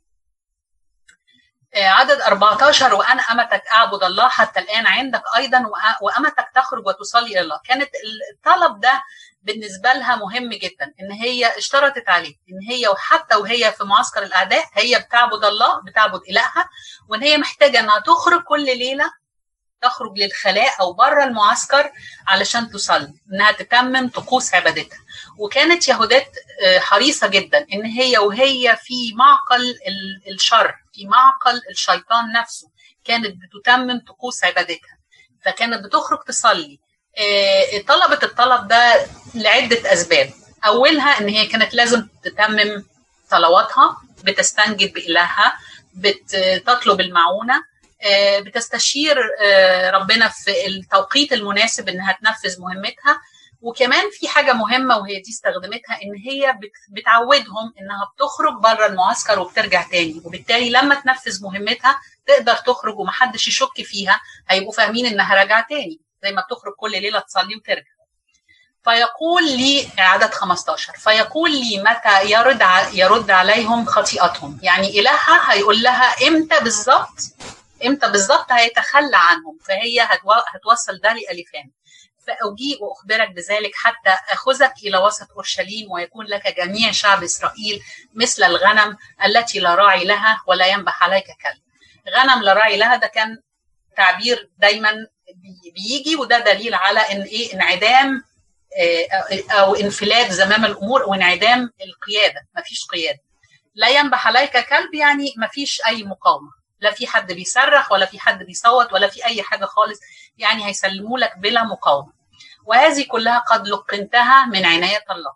عدد 14 وأنا أمتك أعبد الله حتى الآن عندك أيضا وأمتك تخرج وتصلي إلى الله. كانت الطلب ده بالنسبة لها مهم جدا إن هي اشترطت عليه إن هي وحتى وهي في معسكر الأعداء هي بتعبد الله بتعبد إلهها وإن هي محتاجة إنها تخرج كل ليلة تخرج للخلاء أو بره المعسكر علشان تصلي إنها تتمم طقوس عبادتها. وكانت يهودات حريصة جدا إن هي وهي في معقل الشر في معقل الشيطان نفسه كانت بتتمم طقوس عبادتها. فكانت بتخرج تصلي. طلبت الطلب ده لعدة أسباب. أولها إن هي كانت لازم تتمم صلواتها بتستنجد بإلهها بتطلب المعونة بتستشير ربنا في التوقيت المناسب إنها تنفذ مهمتها. وكمان في حاجة مهمة وهي دي استخدمتها إن هي بتعودهم إنها بتخرج بره المعسكر وبترجع تاني. وبالتالي لما تنفذ مهمتها تقدر تخرج ومحدش يشك فيها هيبقوا فاهمين إنها راجعة تاني زي ما بتخرج كل ليلة تصلي وترجع. فيقول لي عدد 15 فيقول لي متى يرد يرد عليهم خطيئتهم. يعني إلهها هيقول لها إمتى بالظبط؟ إمتى بالظبط هيتخلى عنهم؟ فهي هتوصل ده لأليفان فأجيء وأخبرك بذلك حتى أخذك إلى وسط أورشليم ويكون لك جميع شعب إسرائيل مثل الغنم التي لا راعي لها ولا ينبح عليك كلب. غنم لا راعي لها ده كان تعبير دايما بيجي وده دليل على إن إيه؟ انعدام أو انفلات زمام الأمور وانعدام القيادة. مفيش قيادة. لا ينبح عليك كلب يعني مفيش أي مقاومة. لا في حد بيصرخ ولا في حد بيصوت ولا في أي حاجة خالص يعني هيسلموا لك بلا مقاومة. وهذه كلها قد لقنتها من عناية الله.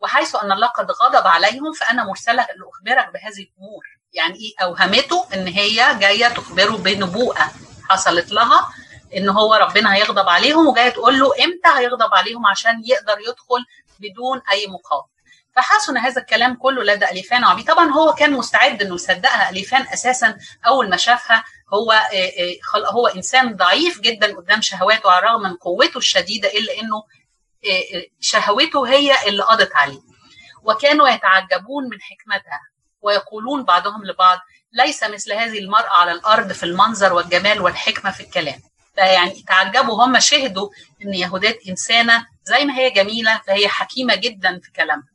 وحيث أن الله قد غضب عليهم فأنا مرسلة لاخبرك بهذه الأمور. يعني إيه؟ أوهمته إن هي جاية تخبره بنبوءة حصلت لها إن هو ربنا هيغضب عليهم وجاية تقول له إمتى هيغضب عليهم؟ عشان يقدر يدخل بدون أي مقاومة. فحسن هذا الكلام كله لدى أليفان عبي طبعا هو كان مستعد إنه يصدقها أليفان أساسا أول ما شافها. هو هو إنسان ضعيف جدا قدام شهواته على الرغم من قوته الشديدة إلا إنه شهوته هي اللي قضت عليه. وكانوا يتعجبون من حكمتها ويقولون بعضهم لبعض ليس مثل هذه المرأة على الأرض في المنظر والجمال والحكمة في الكلام. فيعني تعجبوا هم شهدوا إن يهودات إنسانة زي ما هي جميلة فهي حكيمة جدا في كلامها.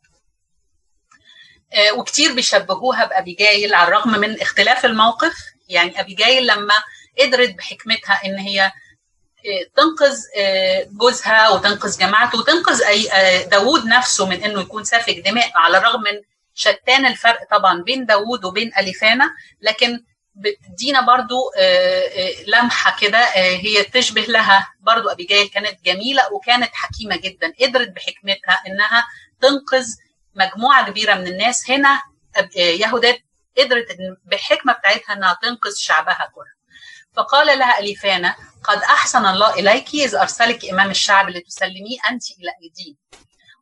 وكتير بيشبهوها بأبيجايل على الرغم من اختلاف الموقف. يعني أبيجايل لما قدرت بحكمتها إن هي تنقذ جوزها وتنقذ جماعته وتنقذ داوود نفسه من إنه يكون سافك دماء على الرغم من شتان الفرق طبعا بين داوود وبين أليفانا. لكن بتدينا برضو لمحة كده هي تشبه لها. برضو أبيجايل كانت جميلة وكانت حكيمة جدا. قدرت بحكمتها إنها تنقذ مجموعة كبيرة من الناس هنا يهودات قدرت بالحكمه بتاعتها إنها تنقذ شعبها كله. فقال لها أليفانا قد أحسن الله اليك إذ أرسلك إمام الشعب لتسلميه أنت إلى ايديه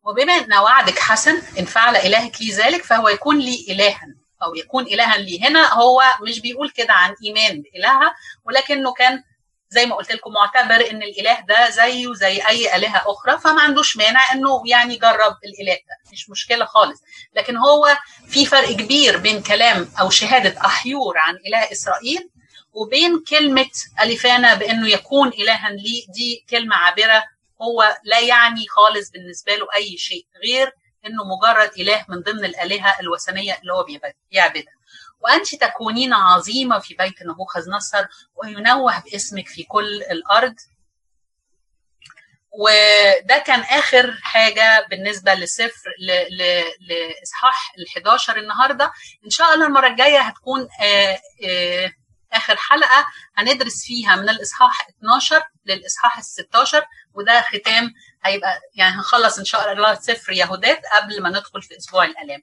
وبما إن وعدك حسن إن فعل إلهك لي ذلك فهو يكون لي الها أو يكون الها لي. هنا هو مش بيقول كده عن إيمان بإلهها ولكنه كان زي ما قلت لكم معتبر إن الإله ده زيه زي أي آلهة أخرى فما عندوش مانع إنه يعني يجرب الإله ده مش مشكلة خالص. لكن هو في فرق كبير بين كلام أو شهادة أحيور عن إله إسرائيل وبين كلمة أليفانا بإنه يكون الها لي. دي كلمة عابرة هو لا يعني خالص بالنسبة له أي شيء غير إنه مجرد إله من ضمن الآلهة الوثنية اللي هو بيعبدها. وأنت تكونين عظيمة في بيت نبوخذ نصر وينوه باسمك في كل الأرض. وده كان آخر حاجة بالنسبة لسفر لإصحاح ال11 النهاردة. إن شاء الله المرة الجاية هتكون آآ آآ آخر حلقة هندرس فيها من الإصحاح 12 للإصحاح ال 16 وده ختام هيبقى يعني هنخلص إن شاء الله سفر يهودات قبل ما ندخل في أسبوع الآلام.